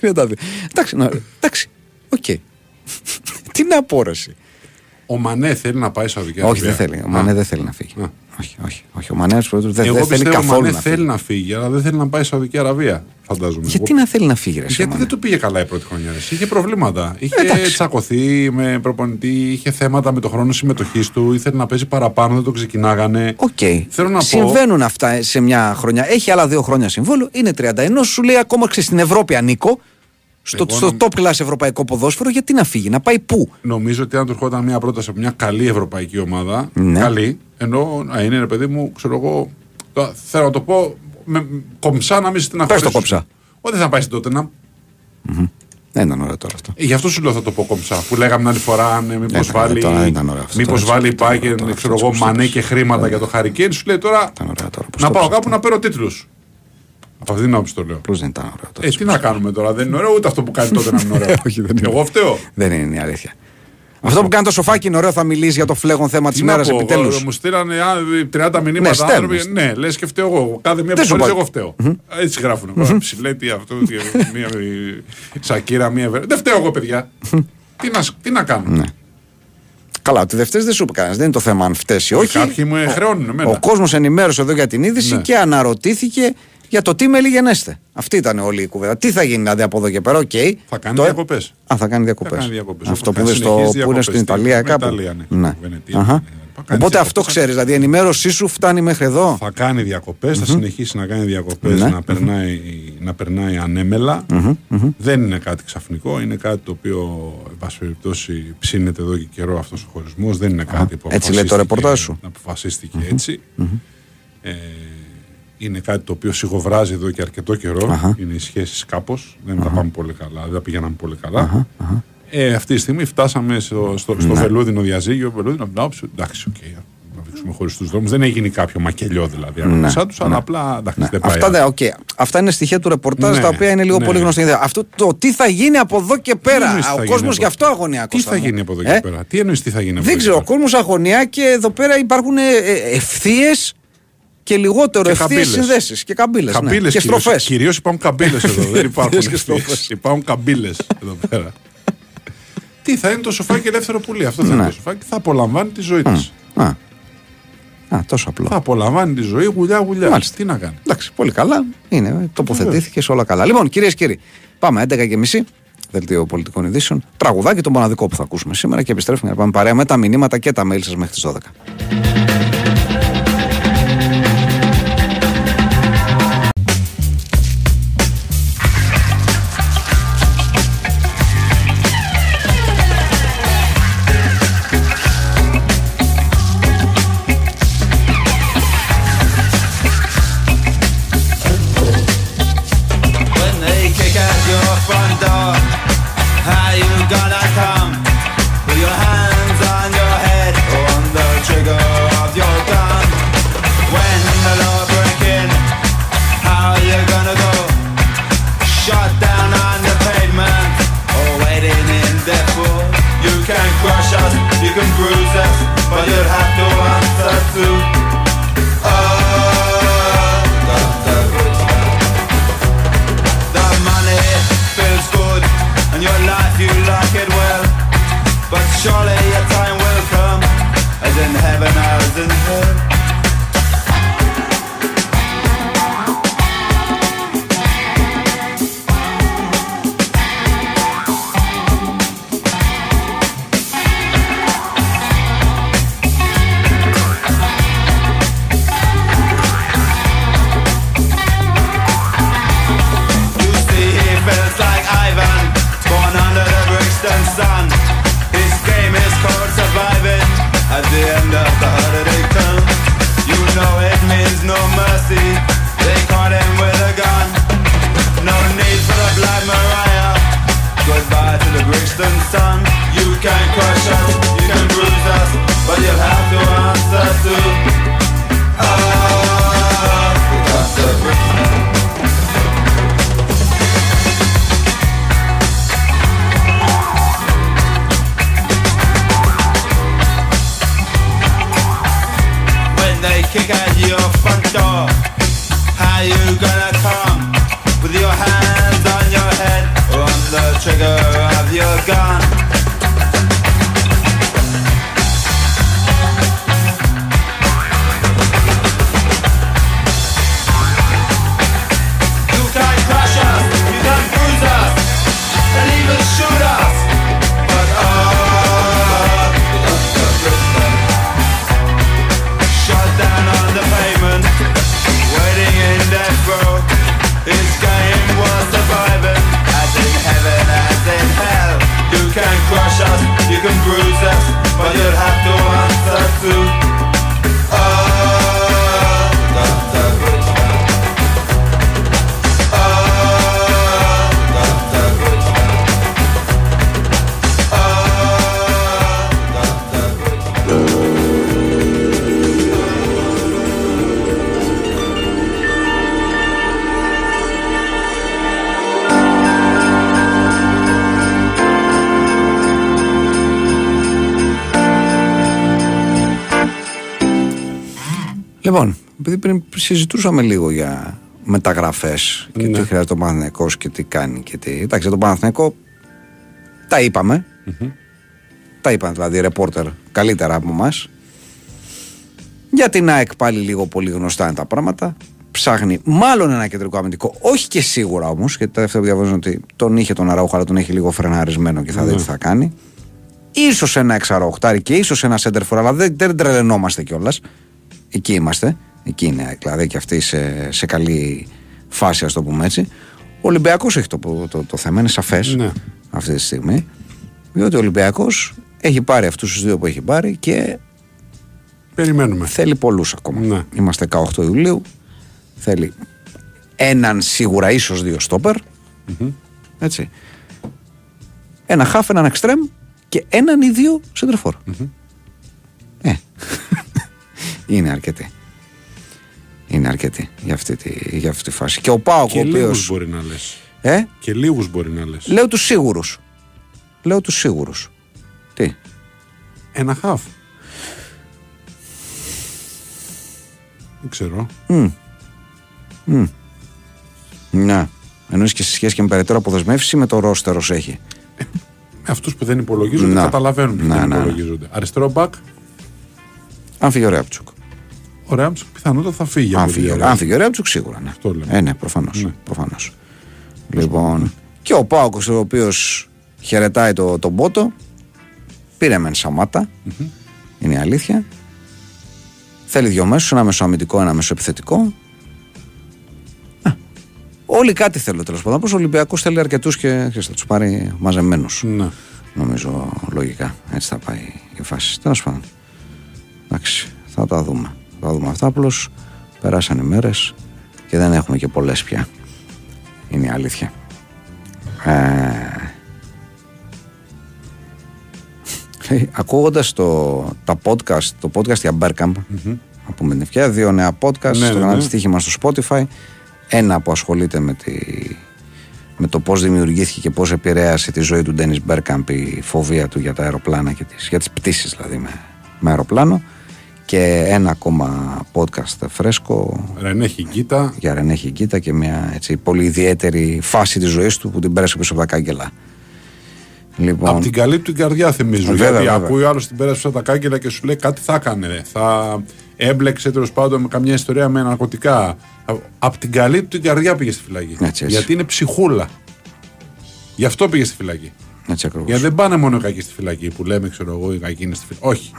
32. Εντάξει, να, εντάξει, οκ. Τι να πω, ρε, εσύ. Ο Μανέ θέλει να πάει Σαουδική Όχι, Αραβία. δεν θέλει. Ο Μανέ δεν θέλει να φύγει. Α. Όχι, όχι, όχι. Ο Μανέ δεν, δεν Εγώ θέλει πιστεύω ο καθόλου Μανέ να θέλει φύγει. να φύγει, αλλά δεν θέλει να πάει Σαουδική Αραβία. Φαντάζομαι. Γιατί Εγώ- να θέλει να φύγει, ρε, εσύ, ο Γιατί Μανέ; δεν του πήγε καλά η πρώτη χρονιά. Εσύ. Είχε προβλήματα. Είχε Εντάξει. τσακωθεί με προπονητή, είχε θέματα με το χρόνο συμμετοχής του, ήθελε να παίζει παραπάνω, δεν το ξεκινάγανε. Οκ. Θέλω να πω- Συμβαίνουν αυτά σε μια χρονιά. Έχει άλλα δύο χρόνια συμβόλαιο. Είναι 31. Σου λέει ακόμα ξέρεις, στην Ευρώπη ανήκω. Στο, Εγώ στο νομ- top class ευρωπαϊκό ποδόσφαιρο, γιατί να φύγει, να πάει πού; Νομίζω ότι αν του ερχόταν μια πρόταση από μια καλή ευρωπαϊκή ομάδα, Ναι. καλή, ενώ να είναι ρε παιδί μου, ξέρω εγώ, το- θέλω να το πω με, κομψά να μην στεναχωρήσω. Πες το κομψά. Ότι θα πάει στην Τότενα. Δεν ήταν ωραίο τώρα αυτό. Ε, Γι' αυτό σου λέω θα το πω κομψά. Που λέγαμε την άλλη φορά αν μήπως ήταν- βάλει, τώρα δεν ήταν ωραίο αυτό. μήπως Τώρα βάλει η ήταν ωραίο Bayern, τώρα ξέρω αυτό εγώ, που μανέ είπες. και χρήματα για το Χαρικέν. Σου λέει τώρα Ήταν ωραίο τώρα. πώς να το πάω είπες κάπου να παίρνω τίτλους. Από αυτήν την άποψη το λέω. Απλώς δεν ήταν ωραίο τώρα. Ε, τι να κάνουμε τώρα, δεν είναι ωραίο ούτε αυτό που κάνει τότε να είναι ωραίο. Όχι, δεν είναι. Εγώ φταίω. Δεν είναι η αλήθεια. Αυτό που κάνει το σοφάκι είναι ωραίο, θα μιλήσεις για το φλέγον θέμα της Τι να μέρα πω, επιτέλους. εγώ, Μου στείλανε α, 30 Ναι, μηνύματα στέλνουν. άνθρωποι. Ναι, λες και φταίω εγώ. Κάθε μία Δεν που σου φορές πάει. εγώ φταίω. Έτσι γράφουν. Mm-hmm. Ψηλέτη αυτό. τι- μία η Σακύρα, μία. βε- Δεν φταίω εγώ, παιδιά. τι, να, σ- τι να κάνω. Ναι. Καλά, ότι δεν φταίεις δεν σου είπε κανένας. Δεν είναι το θέμα αν φταίεις ή όχι. Κάποιοι μου χρεώνουν εμένα. Ο κόσμος ενημέρωσε εδώ για την είδηση Ναι. και αναρωτήθηκε για το τι μέλη γενέστε. Αυτή ήταν όλη η κουβέντα. Τι θα γίνει δηλαδή από εδώ και πέρα, οκ. Θα κάνει Το- διακοπές. Α, θα κάνει διακοπές. Θα κάνει διακοπές. Αυτό Όπως που, κάνει είναι στο, συνεχείς που είναι διακοπές στην στην- Ιταλία με κάπου. Ιταλία, ναι. Ναι. Βενετία, Αχα. ναι. Θα κάνει Οπότε διακοπές. αυτό ξέρεις, δηλαδή η ενημέρωσή σου φτάνει μέχρι εδώ. Θα κάνει διακοπές, θα συνεχίσει να κάνει διακοπές, Ναι. να, περνάει, να περνάει ανέμελα. Δεν είναι κάτι ξαφνικό, είναι κάτι το οποίο, εν πάση περιπτώσει, ψήνεται εδώ και καιρό αυτός ο χωρισμός. Δεν είναι κάτι που Έτσι λέει το αποφασίστηκε- ρεπορτάζ σου. αποφασίστηκε έτσι. Ε, είναι κάτι το οποίο σιγοβράζει εδώ και αρκετό καιρό. Αχα. Είναι οι σχέσεις κάπως. Δεν τα πάμε πολύ καλά, δεν τα πηγαίναμε πολύ καλά. Ε, αυτή τη στιγμή φτάσαμε στο, στο, στο βελούδινο διαζύγιο. Βελούδινο, εντάξει, εντάξει, οκ. να βγήκουμε χωρίς τους δρόμους. Δεν έγινε κάποιο μακελιό δηλαδή ανάμεσά τους, αλλά απλά εντάξει, δεν πάει. Αυτά, δεν- οκ. Αυτά είναι στοιχεία του ρεπορτάζ Ναι, τα οποία είναι λίγο ναι. πολύ γνωστή. Αυτό το τι θα γίνει από εδώ και πέρα. εννοείς τι θα Ο γίνει κόσμο από- γι' αυτό αγωνιά. Τι Κώστα θα μου. γίνει από εδώ Ε; και πέρα; Τι εννοείς τι θα γίνει από Δεν εδώ ξέρω. Ο και πέρα; κόσμος αγωνιά και εδώ πέρα υπάρχουν ευθείες και λιγότερο Και ευθείε καμπύλες. συνδέσεις. Και καμπύλες. Καμπύλες ναι. Και κυρίως. στροφές. Κυρίως υπάρχουν καμπύλες εδώ. δεν υπάρχουν και ευθείες. στροφές. Υπάρχουν καμπύλες εδώ πέρα. Τι θα είναι το σοφάκι ελεύθερο πουλί. Αυτό θα είναι Ναι. το σοφάκι. Θα απολαμβάνει τη ζωή της. Α, α, τόσο απλό. Θα απολαμβάνει τη ζωή γουλιά-γουλιά. Μάλιστα. Τι να κάνει. Εντάξει, πολύ καλά. Είναι, τοποθετήθηκες όλα καλά. Λοιπόν, κυρίες και κύριοι, πάμε 11 και μισή. Δελτίο πολιτικών ειδήσεων. Τραγουδάκι το μοναδικό που θα ακούσουμε σήμερα και επιστρέφουμε να πάμε παρέα με τα μηνύματα και τα mail σας μέχρι τις 12. Λοιπόν, επειδή πριν συζητούσαμε λίγο για μεταγραφές και Ναι. τι χρειάζεται ο Παναθυναϊκό και τι κάνει και τι. Εντάξει, για τον Παναθυναϊκό τα ειπαμε Τα είπαν δηλαδή οι ρεπόρτερ καλύτερα από εμάς. Για την ΑΕΚ πάλι λίγο πολύ γνωστά είναι τα πράγματα. Ψάχνει μάλλον ένα κεντρικό αμυντικό. Όχι και σίγουρα όμως, γιατί τα δεύτερα που διαβάζουν ότι τον είχε τον Αραούχα, αλλά τον έχει λίγο φρεναρισμένο και θα δει τι θα κάνει. σω ένα εξαροχτάρι και ίσως ένα σέντερφορ, αλλά δεν, δεν τρελαινόμαστε κιόλας. Εκεί είμαστε. Εκεί είναι δηλαδή και αυτή σε, σε καλή φάση, ας το πούμε έτσι. Ο Ολυμπιακός έχει το, το, το, το θέμα, είναι σαφές Ναι. αυτή τη στιγμή. Διότι ο Ολυμπιακός έχει πάρει αυτούς τους δύο που έχει πάρει και Περιμένουμε. θέλει πολλούς ακόμα. Ναι. Είμαστε 18 Ιουλίου. Θέλει έναν σίγουρα ίσως δύο στόπερ. Έτσι. Ένα χάφ, έναν εξτρέμ και έναν ή δύο σεντρεφόρ. Ε. Είναι αρκετή. Είναι αρκετή για αυτή τη, για αυτή τη φάση. Και ο Πάοκ, Και ο λίγους οποίο. μπορεί να λες. Ε, Και λίγους μπορεί να λες. λέω τους σίγουρους. Λέω τους σίγουρους. Τι; Ένα χαφ. Δεν ξέρω. Ναι. Εννοεί και σε σχέση και με περαιτέρω αποδεσμεύσει ή με το ρόστερο έχει. Με αυτούς που δεν υπολογίζονται, Να. καταλαβαίνουν που Να, δεν να, να. υπολογίζονται. Αριστερό μπακ, Αν φύγει ο Ρέαπτσουκ. Ο Ράμψ πιθανότατα θα φύγει. Αν από φύγει, τη ο- Ρεάλ. αν φύγει ο Ρέαπτσουκ, σίγουρα ναι. Αυτό λέμε. Ε, ναι, προφανώς. Ναι. Προφανώς. Λοιπόν. Και ο Πάοκος, ο οποίος χαιρετάει το, τον Πότο, πήρε μεν Σαμάτα. Είναι η αλήθεια. Θέλει δύο μέσους, ένα μεσοαμυντικό, ένα μεσοεπιθετικό. Α, Όλοι κάτι θέλουν τέλος πάντων. Όπως ο Ολυμπιακός θέλει αρκετούς και ξέρεις, θα τους πάρει μαζεμένους. Ναι. Νομίζω λογικά. Έτσι θα πάει η φάση. Τέλος πάντων. Εντάξει, θα τα δούμε. Θα τα δούμε αυτά. Απλώς περάσαν οι μέρες και δεν έχουμε και πολλές πια. Είναι η αλήθεια. Ε, ακούγοντας το, τα podcast, το podcast για Bergkamp να πούμε την ευκαιρία, δύο νέα podcast Ναι, στο ναι, κανάλι ναι. Στοίχημα στο Spotify ένα που ασχολείται με, τη, με το πώς δημιουργήθηκε και πώς επηρέασε τη ζωή του Ντένις Μπέρκαμπ η φοβία του για τα αεροπλάνα και τις, για τις πτήσεις δηλαδή με, με αεροπλάνο και ένα ακόμα podcast φρέσκο Ρενέ Χιγκίτα. για Ρενέ Χιγκίτα και μια έτσι, πολύ ιδιαίτερη φάση της ζωής του που την πέρασε πίσω από τα κάγκελα. Λοιπόν, Από την καλή του την καρδιά θυμίζω. Βέβαια, γιατί βέβαια. ακούει άλλος την πέρασε από τα κάγκελα και σου λέει κάτι θα έκανε. ρε. Θα έμπλεξε τέλος πάντων με καμιά ιστορία με ναρκωτικά. Από την καλή του την καρδιά πήγε στη φυλακή. Έτσι, έτσι. Γιατί είναι ψυχούλα. Γι' αυτό πήγε στη φυλακή. έτσι ακριβώς. Γιατί δεν πάνε μόνο οι κακοί στη φυλακή που λέμε, ξέρω εγώ, οι κακοί είναι στη φυλακή. Όχι.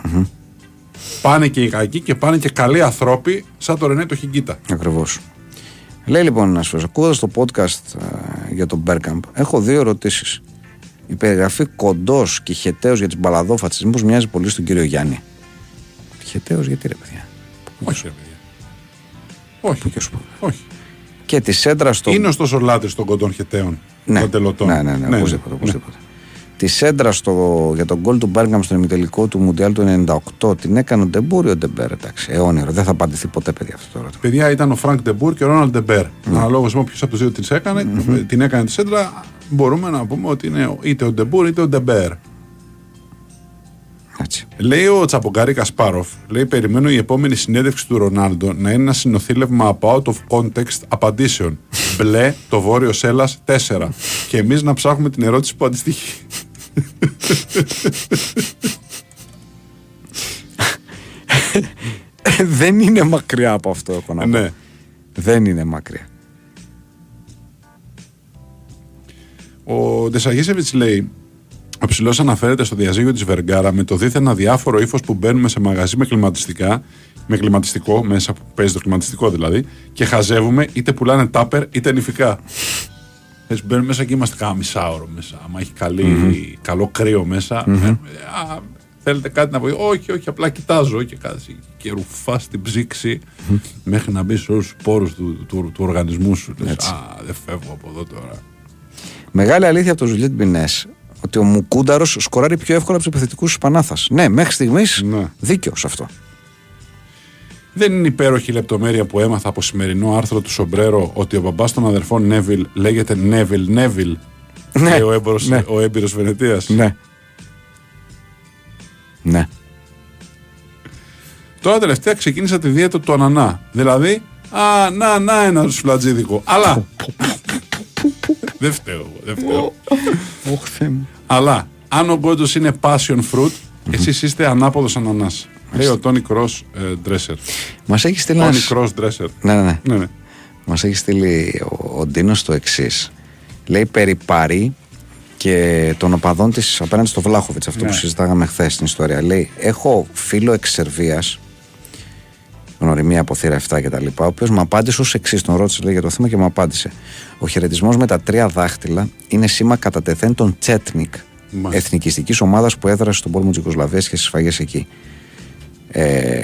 Πάνε και οι κακοί και πάνε και καλοί ανθρώποι σαν το Ρενέ το Χιγκίτα. Ακριβώς. Λέει λοιπόν ένας φίλος, ακούγοντας το podcast ε, για τον Bergkamp, έχω δύο ερωτήσεις. Η περιγραφή κοντός και χεταίος για τις μπαλαδόφατσες, μήπως μοιάζει πολύ στον κύριο Γιάννη. Χεταίος γιατί ρε παιδιά; Όχι, ρε παιδιά. Όχι. και σου πω. Όχι. Και τη σέντρα στο. Είναι ωστόσο λάτρης των κοντών χεταίων. ναι, Των τελωτών. ναι, ναι, ναι, οπωσδήποτε. οπωσδήποτε. Τη σέντρα στο, για τον γκολ του Bergkamp στον ημιτελικό του Μουντιάλ του 98 την έκανε ο Ντεμπούρ ή ο Ντεμπέρ. Εντάξει, αιώνιο. Δεν θα απαντηθεί ποτέ, παιδιά, αυτό το ερώτημα. Παιδιά ήταν ο Φρανκ Ντεμπούρ και ο Ρόναλντ Ντεμπέρ. Ναι. Αναλόγως με ποιος από τους δύο την έκανε, την έκανε τη σέντρα, μπορούμε να πούμε ότι είναι είτε ο Ντεμπούρ είτε ο Ντεμπέρ. Έτσι. Λέει ο Τσαπογκάρη Κασπάροφ, λέει: Περιμένω η επόμενη συνέντευξη του Ρονάλντο να είναι ένα συνονθύλευμα από out of context απαντήσεις. Μπλε, το Βόρειο Σέλας 4. Και εμείς να ψάχνουμε την ερώτηση που αντιστοιχεί. δεν είναι μακριά από αυτό, έχω να πω. ναι. Δεν είναι μακριά. Ο Ντεσαγίσεβιτς λέει: Ο ψηλός αναφέρεται στο διαζύγιο της Βεργάρα με το δίθεν αδιάφορο ύφος που μπαίνουμε σε μαγαζί με κλιματιστικά, με κλιματιστικό, μέσα που παίζει το κλιματιστικό δηλαδή, και χαζεύουμε είτε πουλάνε τάπερ είτε νηφικά. Έτσι, μπαίνουμε μέσα και είμαστε κάνα μισάωρο μέσα. Άμα έχει καλή, καλό κρύο μέσα. ε, α, θέλετε κάτι να πω. Όχι, όχι, απλά κοιτάζω και κάτι. Και ρουφάς την ψύξη μέχρι να μπει σε όλους τους πόρους του, του, του οργανισμού σου. Λες, Έτσι. Α, δεν φεύγω από εδώ τώρα. Μεγάλη αλήθεια από το Ζουλιέτ Μπινός ότι ο Μουκούνταρος σκοράρει πιο εύκολα από τους επιθετικούς της Πανάθας. Ναι, μέχρι στιγμής Ναι. δίκαιος σε αυτό. Δεν είναι υπέροχη η λεπτομέρεια που έμαθα από σημερινό άρθρο του Σομπρέρο ότι ο μπαμπάς των αδερφών Νέβιλ λέγεται Νέβιλ Νέβιλ. Ναι, Λέει ο, έμπορος, ναι. ο έμπειρος Βενετίας. Ναι. Ναι. Τώρα τελευταία ξεκίνησα τη δίαιτα του ανανά. Δηλαδή, α, να, να ένας σουφλατζίδικο. Αλλά. δεν φταίω, εγώ, δεν φταίω. Όχι, Θεέ μου. Αλλά, αν ο Γκόντος είναι passion fruit, εσείς είστε ανάποδος ανανάς. Λέει ο Τόνι Κρός Ντρέσερ. Μας έχει στείλει Τόνι ένας... Κρός Ντρέσερ. Ναι, ναι, ναι. Ναι, ναι. Μας έχει στείλει ο, ο Ντίνος το εξής. Λέει περί Παρή και των οπαδών της απέναντι στο Βλάχοβιτς, αυτό Ναι. που συζητάγαμε χθες στην ιστορία. Λέει: Έχω φίλο εξ Σερβίας, γνωριμία από θύρα 7 κτλ. Ο οποίος μου απάντησε ως εξής: Τον ρώτησε λέει, για το θέμα και μου απάντησε. Ο χαιρετισμός με τα τρία δάχτυλα είναι σήμα κατά τεθέν των Τσέτνικ, Μάλιστα. εθνικιστικής ομάδας που έδρασε στον πόλεμο της Ιουγκοσλαβία και στις σφαγές εκεί. Ε,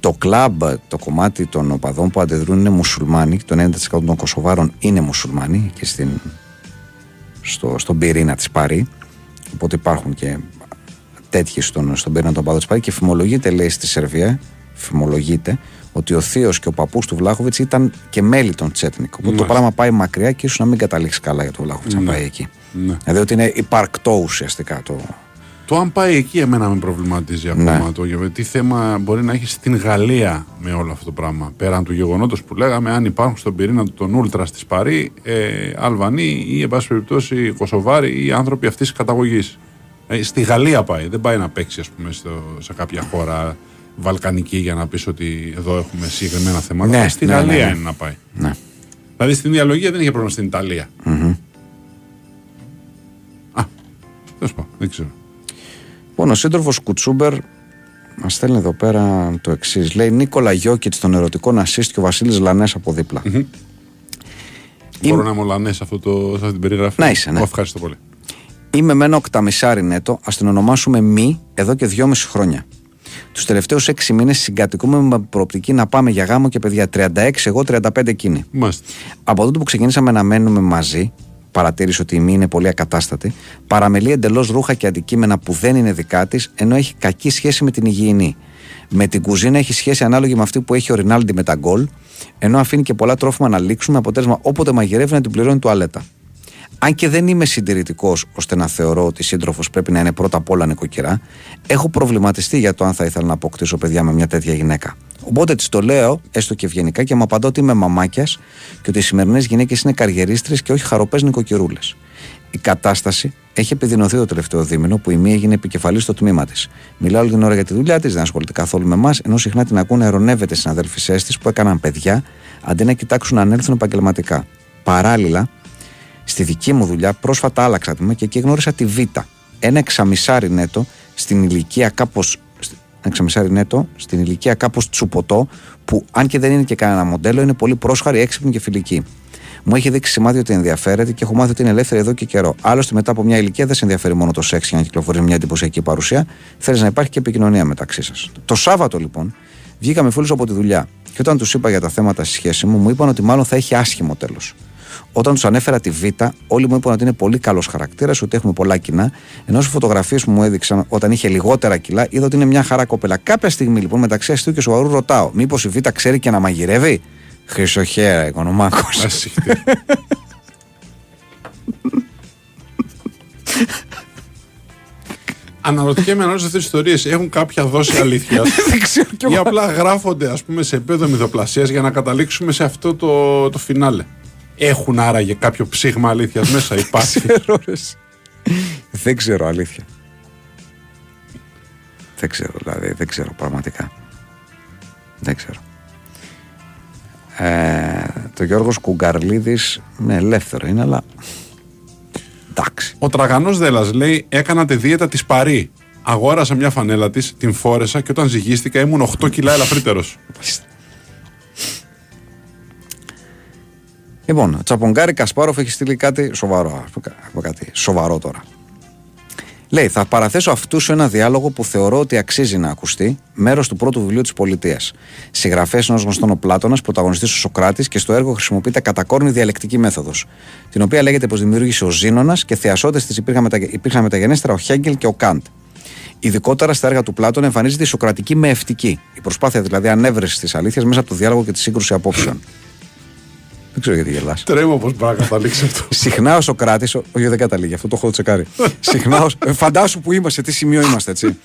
Το κλαμπ, το κομμάτι των οπαδών που αντιδρούν είναι μουσουλμάνοι. Το 90% των Κωσοβάρων είναι μουσουλμάνοι και στην, στο, στον πυρήνα της Πάρη. Οπότε υπάρχουν και τέτοιοι στον, στον πυρήνα των οπαδών της Πάρη. Και φημολογείται, λέει, στη Σερβία, φημολογείται ότι ο θείος και ο παππούς του Βλάχοβιτς ήταν και μέλη των Τσέτνικ. Οπότε το Μάλιστα. πράγμα πάει μακριά και ίσως να μην καταλήξει καλά για τον Βλάχοβιτς να Ναι. πάει εκεί. Ναι. Δηλαδή ότι είναι υπαρκτό ουσιαστικά το. Το αν πάει εκεί, εμένα με προβληματίζει ακόμα Ναι. το γιατί τι θέμα μπορεί να έχεις στην Γαλλία με όλο αυτό το πράγμα. Πέραν του γεγονότος που λέγαμε, αν υπάρχουν στον πυρήνα του τον Ούλτρα της Παρή, ε, Αλβανοί ή, εν πάση περιπτώσει, Κωσοβάροι ή άνθρωποι αυτής της καταγωγής. Ε, στη Γαλλία πάει. Δεν πάει να παίξει, ας πούμε, στο, σε κάποια χώρα βαλκανική για να πεις ότι εδώ έχουμε συγκεκριμένα θέματα. Ναι, στη ναι, Γαλλία ναι, ναι. είναι να πάει. Ναι. Δηλαδή στην διαλογία δεν είχε πρόβλημα στην Ιταλία. Α, τέλος πάντων, δεν ξέρω. Λοιπόν, ο σύντροφος Κουτσούμπερ μας στέλνει εδώ πέρα το εξής. Λέει Νίκολα Γιόκιτς των ερωτικών assist και ο Βασίλης Λανές από δίπλα. Μπορώ να μου σε, αυτό το, σε αυτή την περιγραφή. Να είσαι, ναι. Ω, Ευχαριστώ πολύ. Είμαι με ένα οκταμισάρι νέτο, ας την ονομάσουμε μη εδώ και δυόμιση χρόνια. Τους τελευταίους έξι μήνες συγκατοικούμε με προοπτική να πάμε για γάμο και παιδιά 36, εγώ 35 εκείνη. Μάλιστα. Από τότε που ξεκινήσαμε να μένουμε μαζί, παρατήρησε ότι η μη είναι πολύ ακατάστατη, παραμελεί εντελώς ρούχα και αντικείμενα που δεν είναι δικά της, ενώ έχει κακή σχέση με την υγιεινή. Με την κουζίνα έχει σχέση ανάλογη με αυτή που έχει ο Ρινάλντι με τα γκολ, ενώ αφήνει και πολλά τρόφιμα να λήξουν, με αποτέλεσμα όποτε μαγειρεύει να την πληρώνει τουαλέτα. Αν και δεν είμαι συντηρητικός ώστε να θεωρώ ότι η σύντροφος πρέπει να είναι πρώτα απ' όλα νοικοκυρά, έχω προβληματιστεί για το αν θα ήθελα να αποκτήσω παιδιά με μια τέτοια γυναίκα. Οπότε της το λέω, έστω και ευγενικά, και μου απαντώ ότι είμαι μαμάκιας και ότι οι σημερινές γυναίκες είναι καριερίστρες και όχι χαροπές νοικοκυρούλες. Η κατάσταση έχει επιδεινωθεί το τελευταίο δίμηνο που η μία έγινε επικεφαλής στο τμήμα της. Μιλάω όλη την ώρα για τη δουλειά της, δεν ασχολείται καθόλου με εμάς, ενώ συχνά την ακούνε ερωνεύεται συναδελφισέ της που έκαναν παιδιά αντί να κοιτάξουν να ανέλθουν επαγγελματικά. Παράλληλα, Στη δική μου δουλειά πρόσφατα άλλαξα τμήμα και εκεί γνώρισα τη Β. Ένα εξαμισάρι νέτο στην ηλικία κάπως ένα εξαμισάρι νέτο στην ηλικία κάπως τσουποτό που αν και δεν είναι και κανένα μοντέλο είναι πολύ πρόσχαρη, έξυπνη και φιλική. Μου έχει δείξει σημάδι ότι ενδιαφέρεται και έχω μάθει ότι είναι ελεύθερη εδώ και καιρό. Άλλωστε, μετά από μια ηλικία δεν σε ενδιαφέρει μόνο το σεξ για να κυκλοφορεί μια εντυπωσιακή παρουσία. Θέλεις να υπάρχει και επικοινωνία μεταξύ σας. Το Σάββατο, λοιπόν, βγήκαμε φίλου από τη δουλειά. Και όταν τους είπα για τα θέματα στη σχέση μου, μου είπαν ότι μάλλον θα έχει άσχημο τέλος. Όταν τους ανέφερα τη Β, όλοι μου είπαν ότι είναι πολύ καλός χαρακτήρας, ότι έχουμε πολλά κοινά. Ενώ στις φωτογραφίες που μου έδειξαν όταν είχε λιγότερα κιλά, είδα ότι είναι μια χαρά κοπέλα. Κάποια στιγμή λοιπόν μεταξύ αστείου και σοβαρού ρωτάω, Μήπως η Β ξέρει και να μαγειρεύει; Χρυσοχέρα, οικονομάκο. Ασύχτη. Αναρωτιέμαι αν όλες αυτές τις ιστορίες έχουν κάποια δόση αλήθειας. Δεν ξέρω κι ή εγώ. απλά γράφονται ας πούμε, σε επίπεδο μυθοπλασίας για να καταλήξουμε σε αυτό το, το φινάλε. Έχουν άραγε κάποιο ψήγμα αλήθειας μέσα, υπάρχει. ξέρω, ρε, εσύ. Δεν ξέρω, αλήθεια. Δεν ξέρω, δηλαδή, δεν ξέρω πραγματικά. Δεν ξέρω. Ε, το Γιώργος Κουγκαρλίδης ναι, ελεύθερο είναι, αλλά εντάξει. Ο τραγανός Δέλλα λέει: Έκανα τη δίαιτα της Παρή. Αγόρασα μια φανέλα της, την φόρεσα και όταν ζυγίστηκα ήμουν 8 κιλά ελαφρύτερος. Λοιπόν, ο Τσαπονγκάρη Κασπάροφ έχει στείλει κάτι σοβαρό. Ας πω κα- πω κάτι σοβαρό τώρα. Λέει, θα παραθέσω αυτούς σου ένα διάλογο που θεωρώ ότι αξίζει να ακουστεί, μέρος του πρώτου βιβλίου της Πολιτείας. Συγγραφέας ενό γνωστόν ο Πλάτονα, πρωταγωνιστής ο Σοκράτης και στο έργο χρησιμοποιείται κατακόρνη διαλεκτική μέθοδος, την οποία λέγεται πως δημιούργησε ο Ζήνονα και θεασότες της υπήρχαν, μετα... υπήρχαν μεταγενέστερα ο Χέγγελ και ο Καντ. Ειδικότερα στα έργα του Πλάτων εμφανίζεται η Σοκρατική με ευτική, η προσπάθεια δηλαδή ανέβρεσης της αλήθειας μέσα από το διάλογο και τη σύγκρουση απόψεων. Δεν ξέρω γιατί γελάς. Τρέμω πώ μπορεί να καταλήξει αυτό. Συχνά ο Σοκράτη. Όχι, δεν καταλήγει, αυτό το έχω τσεκάρει. Συχνά, ο- ε, φαντάσου που είμαστε, σε τι σημείο είμαστε, έτσι.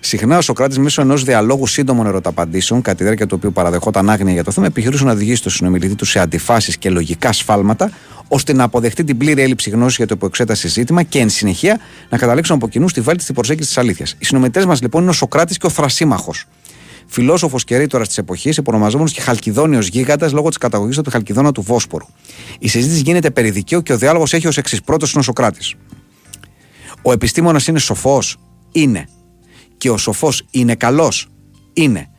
Συχνά ο Σοκράτη μέσω ενός διαλόγου σύντομων ερωταπαντήσεων, κατά τη διάρκεια του οποίου παραδεχόταν άγνοια για το θέμα, επιχειρούσε να οδηγήσει τον συνομιλητή του σε αντιφάσεις και λογικά σφάλματα, ώστε να αποδεχτεί την πλήρη έλλειψη γνώσης για το υποεξέταση ζήτημα και εν συνεχεία να καταλήξουν από κοινού στη βέλτιστη προσέγγιση της αλήθειας. Οι συνομιλητές μας λοιπόν είναι ο Σοκράτης και ο Θρασίμαχος. Φιλόσοφος και ρήτορας της εποχής, υπονομαζόμενος και Χαλκιδόνιος γίγαντας λόγω της καταγωγής του από τη Χαλκιδόνα του Βόσπορου. Η συζήτηση γίνεται περί δικαίου και ο διάλογος έχει ως εξής. Πρώτος είναι ο Σοκράτης. Ο επιστήμονας είναι σοφός. Είναι. Και ο σοφός είναι καλός. Είναι.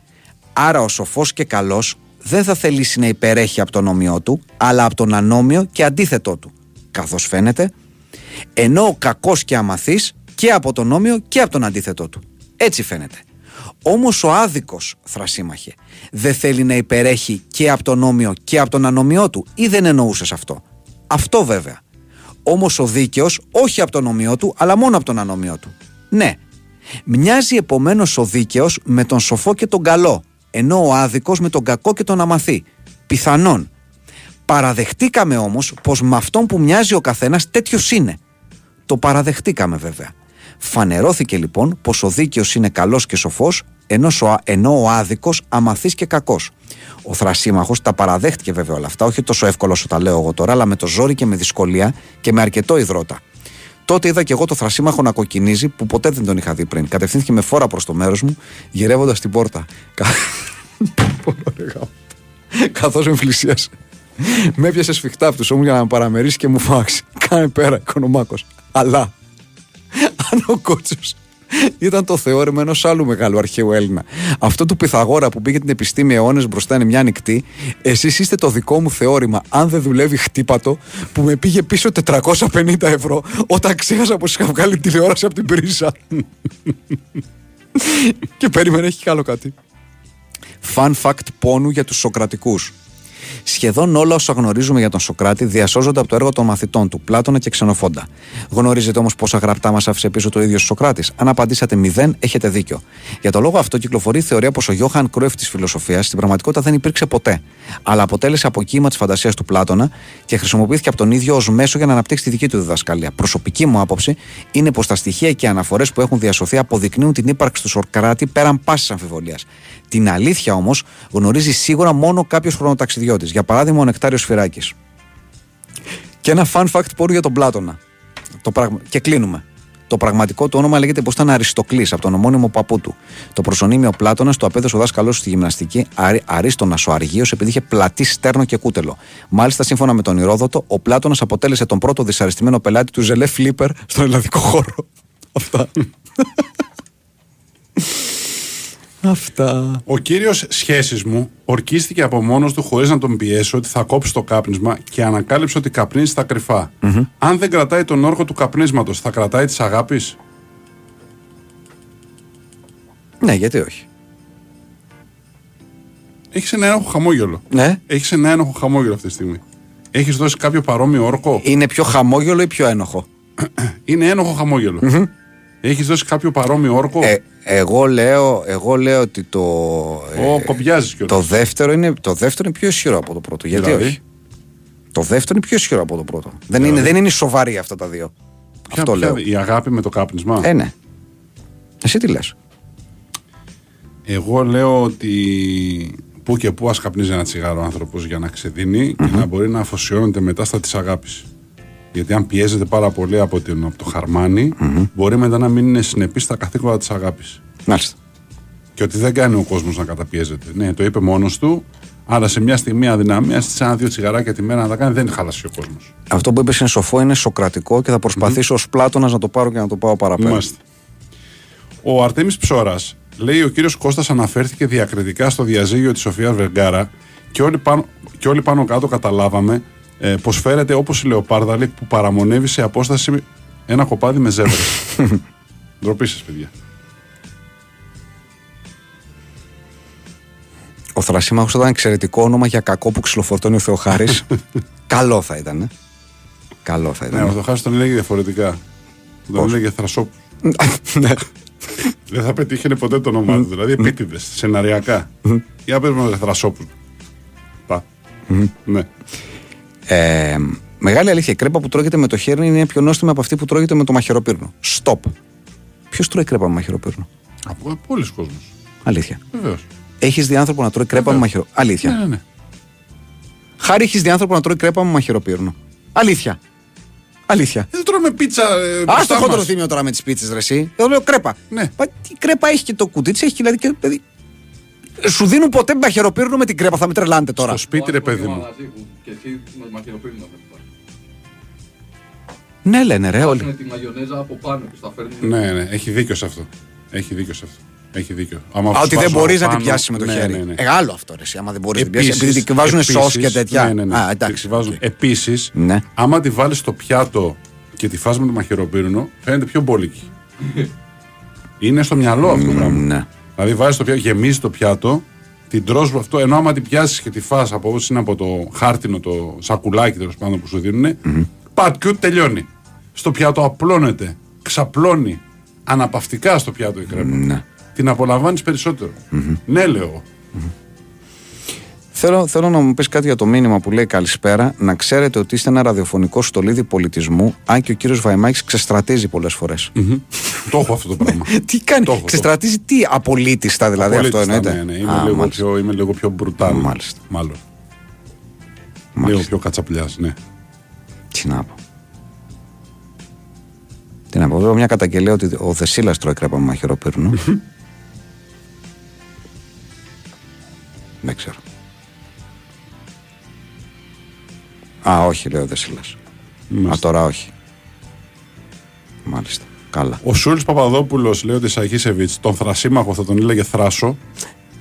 Άρα ο σοφός και καλός δεν θα θελήσει να υπερέχει από τον όμοιό του, αλλά από τον ανώμιο και αντίθετό του. Καθώς φαίνεται, ενώ ο κακός και αμαθής και από τον όμοιο και από τον αντίθετό του. Έτσι φαίνεται. Όμως ο άδικος, θρασίμαχε, δεν θέλει να υπερέχει και από τον νόμιο και από τον ανομιό του, ή δεν εννοούσε αυτό. Αυτό βέβαια. Όμως ο δίκαιος όχι από τον νομιό του, αλλά μόνο από τον ανομιό του. Ναι. Μοιάζει επομένως ο δίκαιος με τον σοφό και τον καλό, ενώ ο άδικος με τον κακό και τον αμαθή. Πιθανόν. Παραδεχτήκαμε όμως πως με αυτόν που μοιάζει ο καθένας τέτοιος είναι. Το παραδεχτήκαμε βέβαια. Φανερώθηκε λοιπόν πως ο δίκαιος είναι καλός και σοφός, ενώ, ο- ενώ ο άδικος αμαθής και κακός. Ο θρασίμαχος τα παραδέχτηκε βέβαια όλα αυτά, όχι τόσο εύκολο όσο τα λέω εγώ τώρα, αλλά με το ζόρι και με δυσκολία και με αρκετό υδρότα. Τότε είδα και εγώ το θρασίμαχο να κοκκινίζει, που ποτέ δεν τον είχα δει πριν. Κατευθύνθηκε με φόρα προς το μέρος μου, γυρεύοντας την πόρτα. Καθώς με πλησίασε. Με έπιασε σφιχτά από του ώμου για να με παραμερίσει και μου φάξει. Κάνε πέρα, οικονομάκος. Αλλά αν ο κότσος ήταν το θεώρημα ενός άλλου μεγάλου αρχαίου Έλληνα. Αυτό του Πυθαγόρα που πήγε την επιστήμη αιώνες μπροστά είναι μια νυχτή. Εσείς είστε το δικό μου θεώρημα. Αν δεν δουλεύει, χτύπατο που με πήγε πίσω 450 ευρώ όταν ξέχασα πως είχα βγάλει τηλεόραση από την πρίζα. και περίμενε, έχει κι άλλο κάτι. Fun fact πόνου για τους Σοκρατικούς. Σχεδόν όλα όσα γνωρίζουμε για τον Σοκράτη διασώζονται από το έργο των μαθητών του, Πλάτωνα και Ξενοφόντα. Γνωρίζετε όμως πόσα γραπτά μας άφησε πίσω το ίδιο ο Σοκράτης. Αν απαντήσατε μηδέν, έχετε δίκιο. Για το λόγο αυτό κυκλοφορεί η θεωρία πως ο Γιώχαν Κρόεφ της φιλοσοφίας στην πραγματικότητα δεν υπήρξε ποτέ. Αλλά αποτέλεσε αποκύημα της φαντασίας του Πλάτωνα και χρησιμοποιήθηκε από τον ίδιο ως μέσο για να αναπτύξει τη δική του διδασκαλία. Προσωπική μου άποψη είναι πως τα στοιχεία και οι αναφορές που έχουν διασωθεί αποδεικνύουν την ύπαρξη του Σοκράτη πέραν πάσης αμφιβολίας. Την αλήθεια όμως γνωρίζει σίγουρα μόνο κάποιος χρονοταξιδιώτης. Για παράδειγμα, ο Νεκτάριος Φυράκη. Και ένα fun fact πόρου για τον Πλάτωνα. Το πραγμα... Και κλείνουμε. Το πραγματικό του όνομα λέγεται πως ήταν Αριστοκλής από τον ομώνυμο παππού του. Το προσωνύμιο Πλάτωνας το απέδωσε ο δάσκαλός στη γυμναστική Αρι... Αρίστονας ο Αργίος επειδή είχε πλατή στέρνο και κούτελο. Μάλιστα, σύμφωνα με τον Ηρόδοτο, ο Πλάτωνας αποτέλεσε τον πρώτο δυσαρεστημένο πελάτη του Ζελέ Φλίπερ στον ελλαδικό χώρο. Αυτά. Αυτά. Ο κύριος σχέσης μου ορκίστηκε από μόνος του χωρίς να τον πιέσω ότι θα κόψει το κάπνισμα και ανακάλυψε ότι καπνίζει στα κρυφα Αν δεν κρατάει τον όρκο του καπνίσματος, θα κρατάει της αγάπης; Ναι, γιατί όχι. Έχεις ένα ένοχο χαμόγελο. Ναι. Έχεις ένα ένοχο χαμόγελο αυτή τη στιγμή. Έχεις δώσει κάποιο παρόμοιο όρκο; Είναι πιο χαμόγελο ή πιο ένοχο; Είναι ένοχο χαμόγελο. Έχεις δώσει κάποιο παρόμοιο όρκο; Ε, εγώ, λέω, εγώ λέω ότι το. Ω, κομπιάζεις κιόλας. Το δεύτερο, είναι, το δεύτερο είναι πιο ισχυρό από το πρώτο. Γιατί Δηλαδή; όχι; Το δεύτερο είναι πιο ισχυρό από το πρώτο. Δεν, είναι, δεν είναι σοβαροί αυτά τα δύο. Ποια- Αυτό ποια- λέω. Η αγάπη με το κάπνισμα; Ε, ναι. Εσύ τι λες; Εγώ λέω ότι που και που ας καπνίζει ένα τσιγάρο ο άνθρωπος για να ξεδίνει και να μπορεί να αφοσιώνεται μετά στα της αγάπης. Γιατί αν πιέζεται πάρα πολύ από, την, από το χαρμανι μπορεί μετά να μην είναι συνεπής στα καθήκοντα της αγάπης. Μάλιστα. Και ότι δεν κάνει ο κόσμος να καταπιέζεται. Ναι, το είπε μόνος του, άρα σε μια στιγμή αδυναμίας στις ένα-δύο τσιγαράκια τη μέρα να τα κάνει δεν χάλασε ο κόσμος. Αυτό που είπες είναι σοφό, είναι σοκρατικό και θα προσπαθήσω ως Πλάτωνας να το πάρω και να το πάω παραπέρα. Μάλιστα. Ο Αρτέμις Ψώρας λέει ο κύριος Κώστας αναφέρθηκε διακριτικά στο διαζύγιο της Σοφίας Βεργάρα και όλοι πάνω, και όλοι πάνω κάτω καταλάβαμε ε, πως φέρεται όπως η Λεοπάρδαλη που παραμονεύει σε απόσταση ένα κοπάδι με ζεύρες. Ντροπή σας παιδιά. Ο Θρασίμαχος ήταν εξαιρετικό όνομα για κακό που ξυλοφορτώνει ο Θεοχάρης. Καλό θα ήταν. ε. Καλό θα Ναι, ήταν. ο Θεοχάρης τον λέγει διαφορετικά. Τον Πώς; λέγε Θρασόπου. ναι. Δεν θα πετύχαινε ποτέ το όνομά του. Δηλαδή επίτηδες, σεναριακά. Για πες μου Θρασόπου. Πα. Ναι. Ε, μεγάλη αλήθεια. Η κρέπα που τρώγεται με το χέρι είναι πιο νόστιμη από αυτή που τρώγεται με το μαχαιροπύρνο. Stop. Ποιος τρώει κρέπα με μαχαιροπύρνο. Από από πολλοί κόσμος. Αλήθεια. Βεβαίως. Έχεις δει άνθρωπο να τρώει κρέπα με μαχαιροπύρνο. Αλήθεια. Ναι, ναι, ναι. Χάρη έχεις δει άνθρωπο να τρώει κρέπα με μαχαιροπύρνο. Αλήθεια. Αλήθεια. Δεν τρώμε πίτσα. Ε, Α μπροστά το χοντρό μας. θύμιο τώρα με τις πίτσες, ρε. Εσύ. Εγώ λέω κρέπα. Ναι. Μα τι κρέπα έχει και το κουτί της, έχει και δηλαδή. Και, παιδί, σου δίνουν ποτέ μαχαιροπίρουνο με την κρέπα, θα με τρελάνετε τώρα. Στο σπίτι, ρε παιδί μου. Και εσύ με μαχαιροπίρουνο θα πάρεις. Ναι, λένε ρε Με όλοι. τη μαγιονέζα από πάνω και στα φέρνουν. Ναι, ναι, έχει δίκιο σε αυτό. Έχει δίκιο σε αυτό. Έχει δίκιο. Άμα Α, ότι δεν βάζω μπορείς να πάνω- την πιάσεις με το ναι, χέρι. Ναι, ναι. Ε, άλλο αυτό ρε. εσύ, Άμα δεν μπορείς να την πιάσεις. Επίσης- Επειδή τη βάζουν σως επίσης- και τέτοια. Ναι, ναι, ναι. Α, εντάξει. Τη βάζουν. οκ. Επίσης, Ναι. άμα τη βάλεις στο πιάτο και τη φας με το μαχαιροπίρουνο, φαίνεται πιο μπόλικη. Είναι στο μυαλό αυτό το πράγμα. Ναι. Δηλαδή βάζεις το πιάτο, γεμίζεις το πιάτο, την τρως αυτό, ενώ άμα την πιάσεις και τη φας από όπως είναι από το χάρτινο, το σακουλάκι τέλος πάντων που σου δίνουν, πατ και ούτε τελειώνει. Στο πιάτο απλώνεται, ξαπλώνει αναπαυτικά στο πιάτο η κρέμα. Ναι. Την απολαμβάνεις περισσότερο. Ναι, λέω εγώ. Θέλω, θέλω να μου πεις κάτι για το μήνυμα που λέει Καλησπέρα. Να ξέρετε ότι είστε ένα ραδιοφωνικό στολίδι πολιτισμού, αν και ο κύριος Βαϊμάκης ξεστρατίζει πολλές φορές. το έχω αυτό το πράγμα. τι κάνει, Το έχω, το ξεστρατίζει τι, απολύτιστα δηλαδή αυτό Απολύτως, εννοείται; Ναι, ναι. Είμαι, Α, λίγο μάλιστα. πιο, είμαι λίγο πιο μπρουτάλ. Μάλιστα. Μάλλον. Μάλιστα. Λίγο πιο κατσαπλιάς, ναι. Τι να πω. Τι να πω, βέβαια μια καταγγελία ότι ο Δεσίλα τρώει κρέπα με μαχαιροπύρνο. Δεν ξέρω. Α, όχι, λέει ο Δεσίλα. Α, Μάλιστα. τώρα όχι. Μάλιστα. Καλά. Ο Σούλη Παπαδόπουλος λέει ότι Σαχίσεβιτς τον θρασίμαχο θα τον έλεγε Θράσο.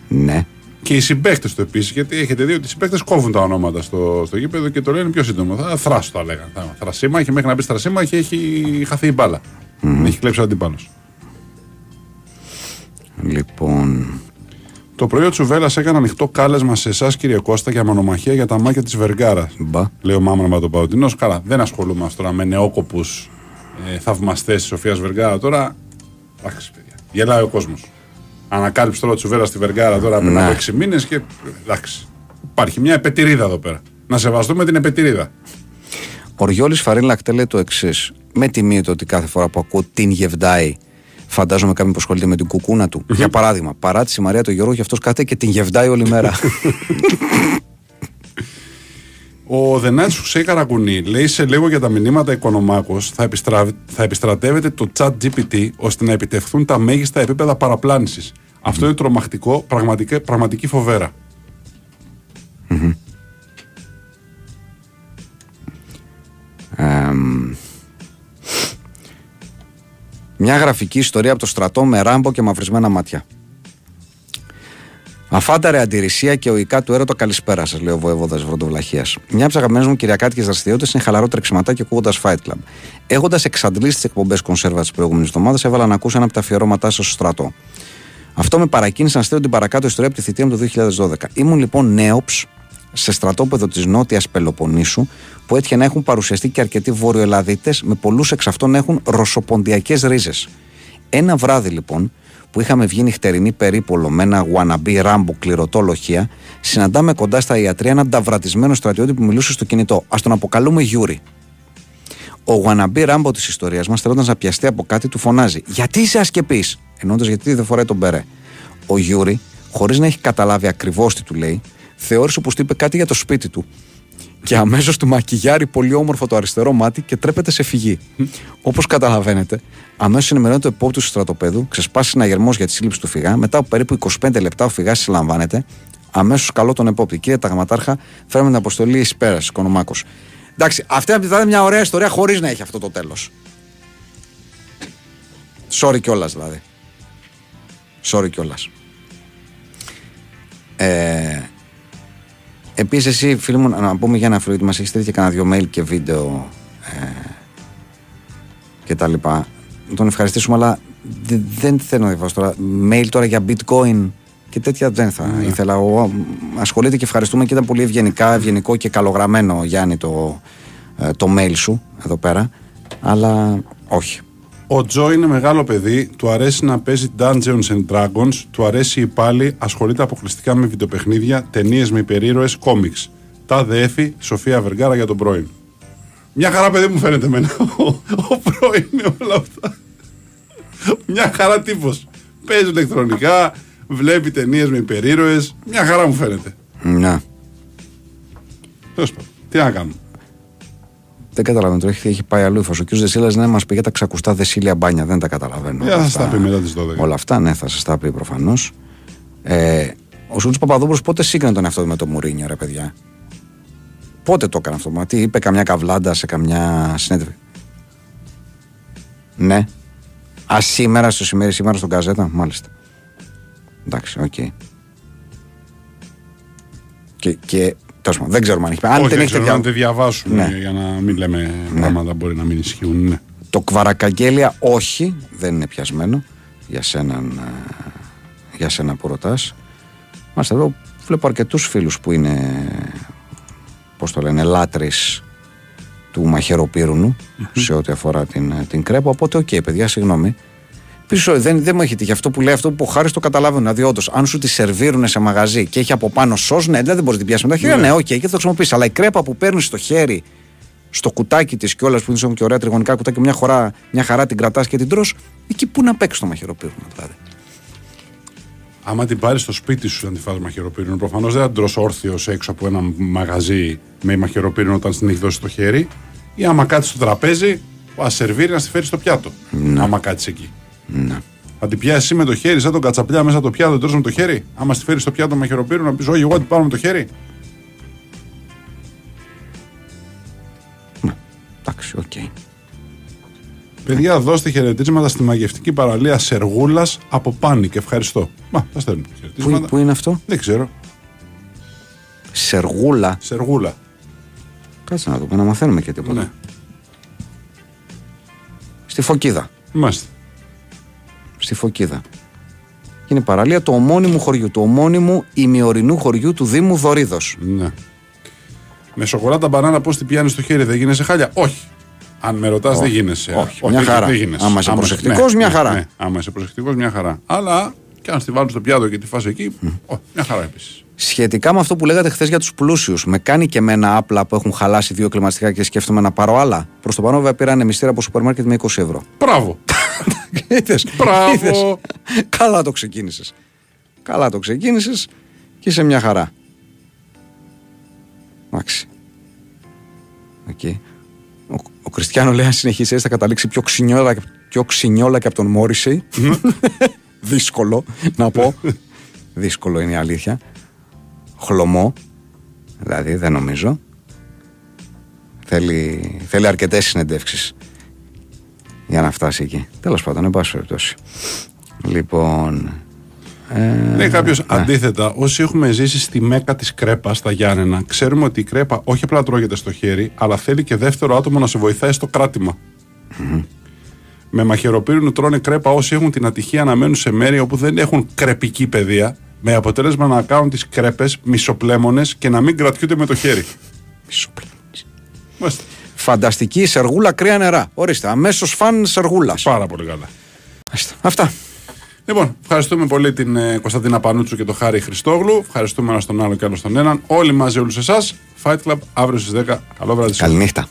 Ναι. Και οι συμπαίκτες του επίσης, γιατί έχετε δει ότι οι συμπαίκτες κόβουν τα ονόματα στο, στο γήπεδο και το λένε πιο σύντομο. Θα, θράσο το λέγανε. Θα, θρασίμαχη, μέχρι να μπει θρασίμαχη έχει χαθεί η μπάλα. Έχει κλέψει ο αντίπαλο. Λοιπόν. Το πρωί ο Τσουβέλλα έκανε ανοιχτό κάλεσμα σε εσάς, κύριε Κώστα, για μονομαχία για τα μάκια της Βεργάρας. Μπα. Λέει ο Μάμρα Ματοπαουτινό. Καλά, δεν ασχολούμαστε τώρα με νεόκοπους ε, θαυμαστές της Σοφίας Βεργάρα τώρα. Εντάξει, παιδιά. Γελάει ο κόσμος. Ανακάλυψε τώρα ο Τσουβέλλα στη Βεργάρα τώρα πριν Ναι. από 6 μήνες και. Εντάξει. Υπάρχει μια επετηρίδα εδώ πέρα. Να σεβαστούμε την επετηρίδα. Ο Ριόλη Φαρίλακτε λέει το εξής. Με τιμή το ότι κάθε φορά που ακούω την Γεβδάη, φαντάζομαι κάποιον που ασχολείται με την κουκούνα του. Για παράδειγμα, παράτησε η Μαρία το Γιώργο και αυτός κάθεται και την Γεβδάη όλη μέρα. Ο Δενάτη Χουσέη Καραγκουνή λέει σε λίγο για τα μηνύματα Οικονομάκος θα, επιστρα... θα επιστρατεύεται το chat GPT ώστε να επιτευχθούν τα μέγιστα επίπεδα παραπλάνησης. Αυτό είναι τρομακτικό, πραγματική, πραγματική φοβέρα. Μια γραφική ιστορία από το στρατό με ράμπο και μαυρισμένα μάτια. Αφάνταρε αντιρρησία και ο ικά του έρωτο καλησπέρα σας, λέει ο Βοεύοδα Βροντοβλαχίας. Μια από τις αγαπημένες μου κυριακάτικες δραστηριότητες είναι χαλαρό τρεξιματάκι ακούγοντας Fight Club. Έχοντας εξαντλήσει τις εκπομπές κονσέρβα της προηγούμενης εβδομάδας, έβαλα να ακούσω ένα από τα αφιερώματά σας στο στρατό. Αυτό με παρακίνησε να στείλω την παρακάτω ιστορία από τη θητεία μου το 2012. Ήμουν λοιπόν νέοψ σε στρατόπεδο της Νότιας Πελοποννήσου, που έτυχε να έχουν παρουσιαστεί και αρκετοί Βόρειο-Ελλαδίτες, με πολλούς εξ αυτών να έχουν ρωσοποντιακές ρίζες. Ένα βράδυ λοιπόν, που είχαμε βγει νυχτερινή περίπολο με ένα wannabe ράμπο κληρωτό λοχεία, συναντάμε κοντά στα ιατρία έναν ταυρατισμένο στρατιώτη που μιλούσε στο κινητό. Ας τον αποκαλούμε Γιούρι. Ο wannabe ράμπο της ιστορίας μας, θέλοντας να πιαστεί από κάτι, του φωνάζει: Γιατί είσαι ασκεπής, εννοώντας γιατί δεν φοράει τον μπερέ. Ο Γιούρι, χωρίς να έχει καταλάβει ακριβώς τι του λέει, θεώρησε πως του είπε κάτι για το σπίτι του. Και αμέσως του μακιγιάρει πολύ όμορφο το αριστερό μάτι και τρέπεται σε φυγή. Όπως καταλαβαίνετε, αμέσως ενημερώνει το επόπτης του στρατοπέδου, ξεσπάσει ένα γερμό για τη σύλληψη του φυγά. Μετά από περίπου 25 λεπτά ο φυγάς συλλαμβάνεται. Αμέσως καλώ τον επόπτη. Κύριε Ταγματάρχα, φέρουμε την αποστολή εις πέρας, Οικονομάκος. Εντάξει, αυτή θα ήταν μια ωραία ιστορία χωρίς να έχει αυτό το τέλος. Sorry κιόλας δηλαδή. Sorry κιόλας. Ε, Επίσης, εσύ, φίλοι μου, να πούμε για ένα φίλο, ότι μας έχεις στείλει και κανένα δυο mail και βίντεο ε, και τα λοιπά. Να τον ευχαριστήσουμε, αλλά δε- δεν θέλω να διαβάσω τώρα. Mail τώρα για bitcoin και τέτοια δεν θα ήθελα. Ο, ασχολείται και ευχαριστούμε και ήταν πολύ ευγενικά, ευγενικό και καλογραμμένο, Γιάννη, το, ε, το mail σου εδώ πέρα. Αλλά όχι. Ο Τζο είναι μεγάλο παιδί, του αρέσει να παίζει Dungeons and Dragons, του αρέσει η πάλι, ασχολείται αποκλειστικά με βιντεοπαιχνίδια, ταινίες με υπερήρωες, κόμιξ. Τα ΔΕΦΗ, Σοφία Βεργάρα για τον πρώην. Μια χαρά παιδί μου φαίνεται εμένα. Ο, ο πρώην με όλα αυτά. Μια χαρά τύπος. Παίζει ηλεκτρονικά, βλέπει ταινίες με υπερήρωες. Μια χαρά μου φαίνεται. Να. Τέλος πάντων. Τι να κάνουμε. Δεν καταλαβαίνω τώρα, έχει, έχει πάει αλλού. Ο κ. Δεσίλας ναι, μας πήγε τα ξακουστά δεσίλια μπάνια. Δεν τα καταλαβαίνω. Για θα Αυτά- σας τα πει μετά τις 12. Όλα αυτά, ναι, θα σας τα πει προφανώς. Ε, ο Σούλτς Παπαδόπουλος πότε σύγκρινε τον εαυτό του με το Μουρίνιο, ρε παιδιά; Πότε το έκανε αυτό, μα τι είπε καμιά καβλάντα σε καμιά συνέντευξη; Ναι. Α, σήμερα, στο σημερινό, σήμερα στο Gazzetta, μάλιστα. Εντάξει, οκ. Και, και τέλος πάντων, δεν ξέρουμε αν έχει πει. Αν Όχι, δεν δεν έχετε ξέρω, δια... αν δεν διαβάσουμε Ναι. για να μην λέμε πράγματα μπορεί να μην ισχύουν. Ναι. Το Κβαρατσχέλια όχι, δεν είναι πιασμένο. Για σέναν, ε, για σένα που ρωτάς. Μάλιστα εδώ βλέπω αρκετούς φίλους που είναι, πώς το λένε, λάτρεις του μαχαιροπίρουνου σε ό,τι αφορά την, την κρέπα. Οπότε, οκ, παιδιά, συγγνώμη. Πίσω δεν, δεν μου έχει τύχει αυτό που λέει αυτό που ο Χάρης το καταλαβαίνω. Δηλαδή, όντως, αν σου τη σερβίρουν σε μαγαζί και έχει από πάνω σως, ναι, δηλαδή δεν μπορείς να την πιάσεις με τα χέρια. Ναι, οκ, και θα το χρησιμοποιήσεις. Αλλά η κρέπα που παίρνεις στο χέρι, στο κουτάκι της κιόλας που είναι και ωραία τριγωνικά κουτάκια, μια, χωρά, μια χαρά την κρατάς και την τρώ, εκεί πού να παίξεις το μαχαιροπύρουνο δηλαδή. Άμα την πάρεις στο σπίτι σου, αν τη φας μαχαιροπύρινο, προφανώς δεν θα την τρως όρθιος έξω από ένα μαγαζί με μαχαιροπύρινο όταν στην έχει δώσει το χέρι. Ή άμα κάτσεις στο τραπέζι, ο σερβίρει να στη φέρεις στο πιάτο. Άμα κάτσεις εκεί. Ναι. Θα την πιάσει με το χέρι, σαν τον κατσαπλιά μέσα το πιάτο, την τρως με το χέρι. Άμα στη φέρει στο πιάτο μαχαιροπύρινο, να πει Όχι, εγώ θα την πάρω με το χέρι. Εντάξει, οκ. Παιδιά, δώστε χαιρετίσματα στη μαγευτική παραλία Σεργούλας από Πάνη και ευχαριστώ. Μα, θα στέλνουμε Πού, χαιρετίσματα. πού είναι αυτό, Δεν ξέρω. Σεργούλα. Σεργούλα. Κάτσε να δούμε, να μαθαίνουμε και τίποτα. Ναι. Στη Φωκίδα. Είμαστε. Στη Φωκίδα. Και είναι η παραλία του ομώνυμου χωριού, του ομώνυμου ημιορεινού χωριού του Δήμου Δωρίδος. Ναι. Με σοκολάτα μπανάνα πώς την πιάνεις στο χέρι, δεν γίνεσαι χάλια; Όχι. Αν με ρωτάς, δεν γίνεσαι. όχι. Μια δεν- χαρά. δεν γίνεσαι. Άμα είσαι προσεκτικός, μια χαρά. Ναι, άμα είσαι προσεκτικός, μια χαρά. Αλλά και αν στη βάλει στο πιάτο και τη φας εκεί, ω, μια χαρά επίσης. Σχετικά με αυτό που λέγατε χθες για τους πλούσιους, με κάνει και εμένα άπλα που έχουν χαλάσει δύο κλιματιστικά και σκέφτομαι να πάρω άλλα. Προς το παρόν, βέβαια, πήραν μυστήρα από σούπερ μάρκετ με 20 ευρώ. Μπράβο. Είδες, Μπράβο. είδες. Καλά το ξεκίνησες. Καλά το ξεκίνησες και είσαι μια χαρά. Εντάξει. Οκ. Ο, ο Κριστιανό λέει: Αν συνεχίσει έτσι, θα καταλήξει πιο ξυνιόλα, πιο ξυνιόλα και από τον Μόρισεϊ. Δύσκολο να πω. Δύσκολο είναι η αλήθεια. Χλωμό. Δηλαδή δεν νομίζω. Θέλει, θέλει αρκετές συνεντεύξεις για να φτάσει εκεί. Τέλος πάντων, εν πάση περιπτώσει. Λοιπόν... Ε, Λέει κάποιος αντίθετα, όσοι έχουμε ζήσει στη μέκα της κρέπας στα Γιάννενα, ξέρουμε ότι η κρέπα όχι απλά τρώγεται στο χέρι, αλλά θέλει και δεύτερο άτομο να σε βοηθάει στο κρατημα Με μαχαιροπύρινο τρώνε κρέπα όσοι έχουν την ατυχία να μένουν σε μέρη όπου δεν έχουν κρεπική παιδεία, με αποτέλεσμα να κάνουν τις κρέπες μισοπλέμονες και να μην κρατιούνται με το χέρι. Μισοπλάνης. Μάλιστα. Φανταστική σεργούλα κρύα νερά. Ορίστε, αμέσως φαν σεργούλας. Πάρα πολύ καλά. Αυτά. Λοιπόν, ευχαριστούμε πολύ την ε, Κωνσταντίνα Πανούτσου και τον Χάρη Χριστόγλου. Ευχαριστούμε ένα τον άλλο και άλλο τον έναν. Όλοι μαζί, όλους εσάς. Fight Club αύριο στις 10. Καλό βράδυ. σε όλους. Καληνύχτα.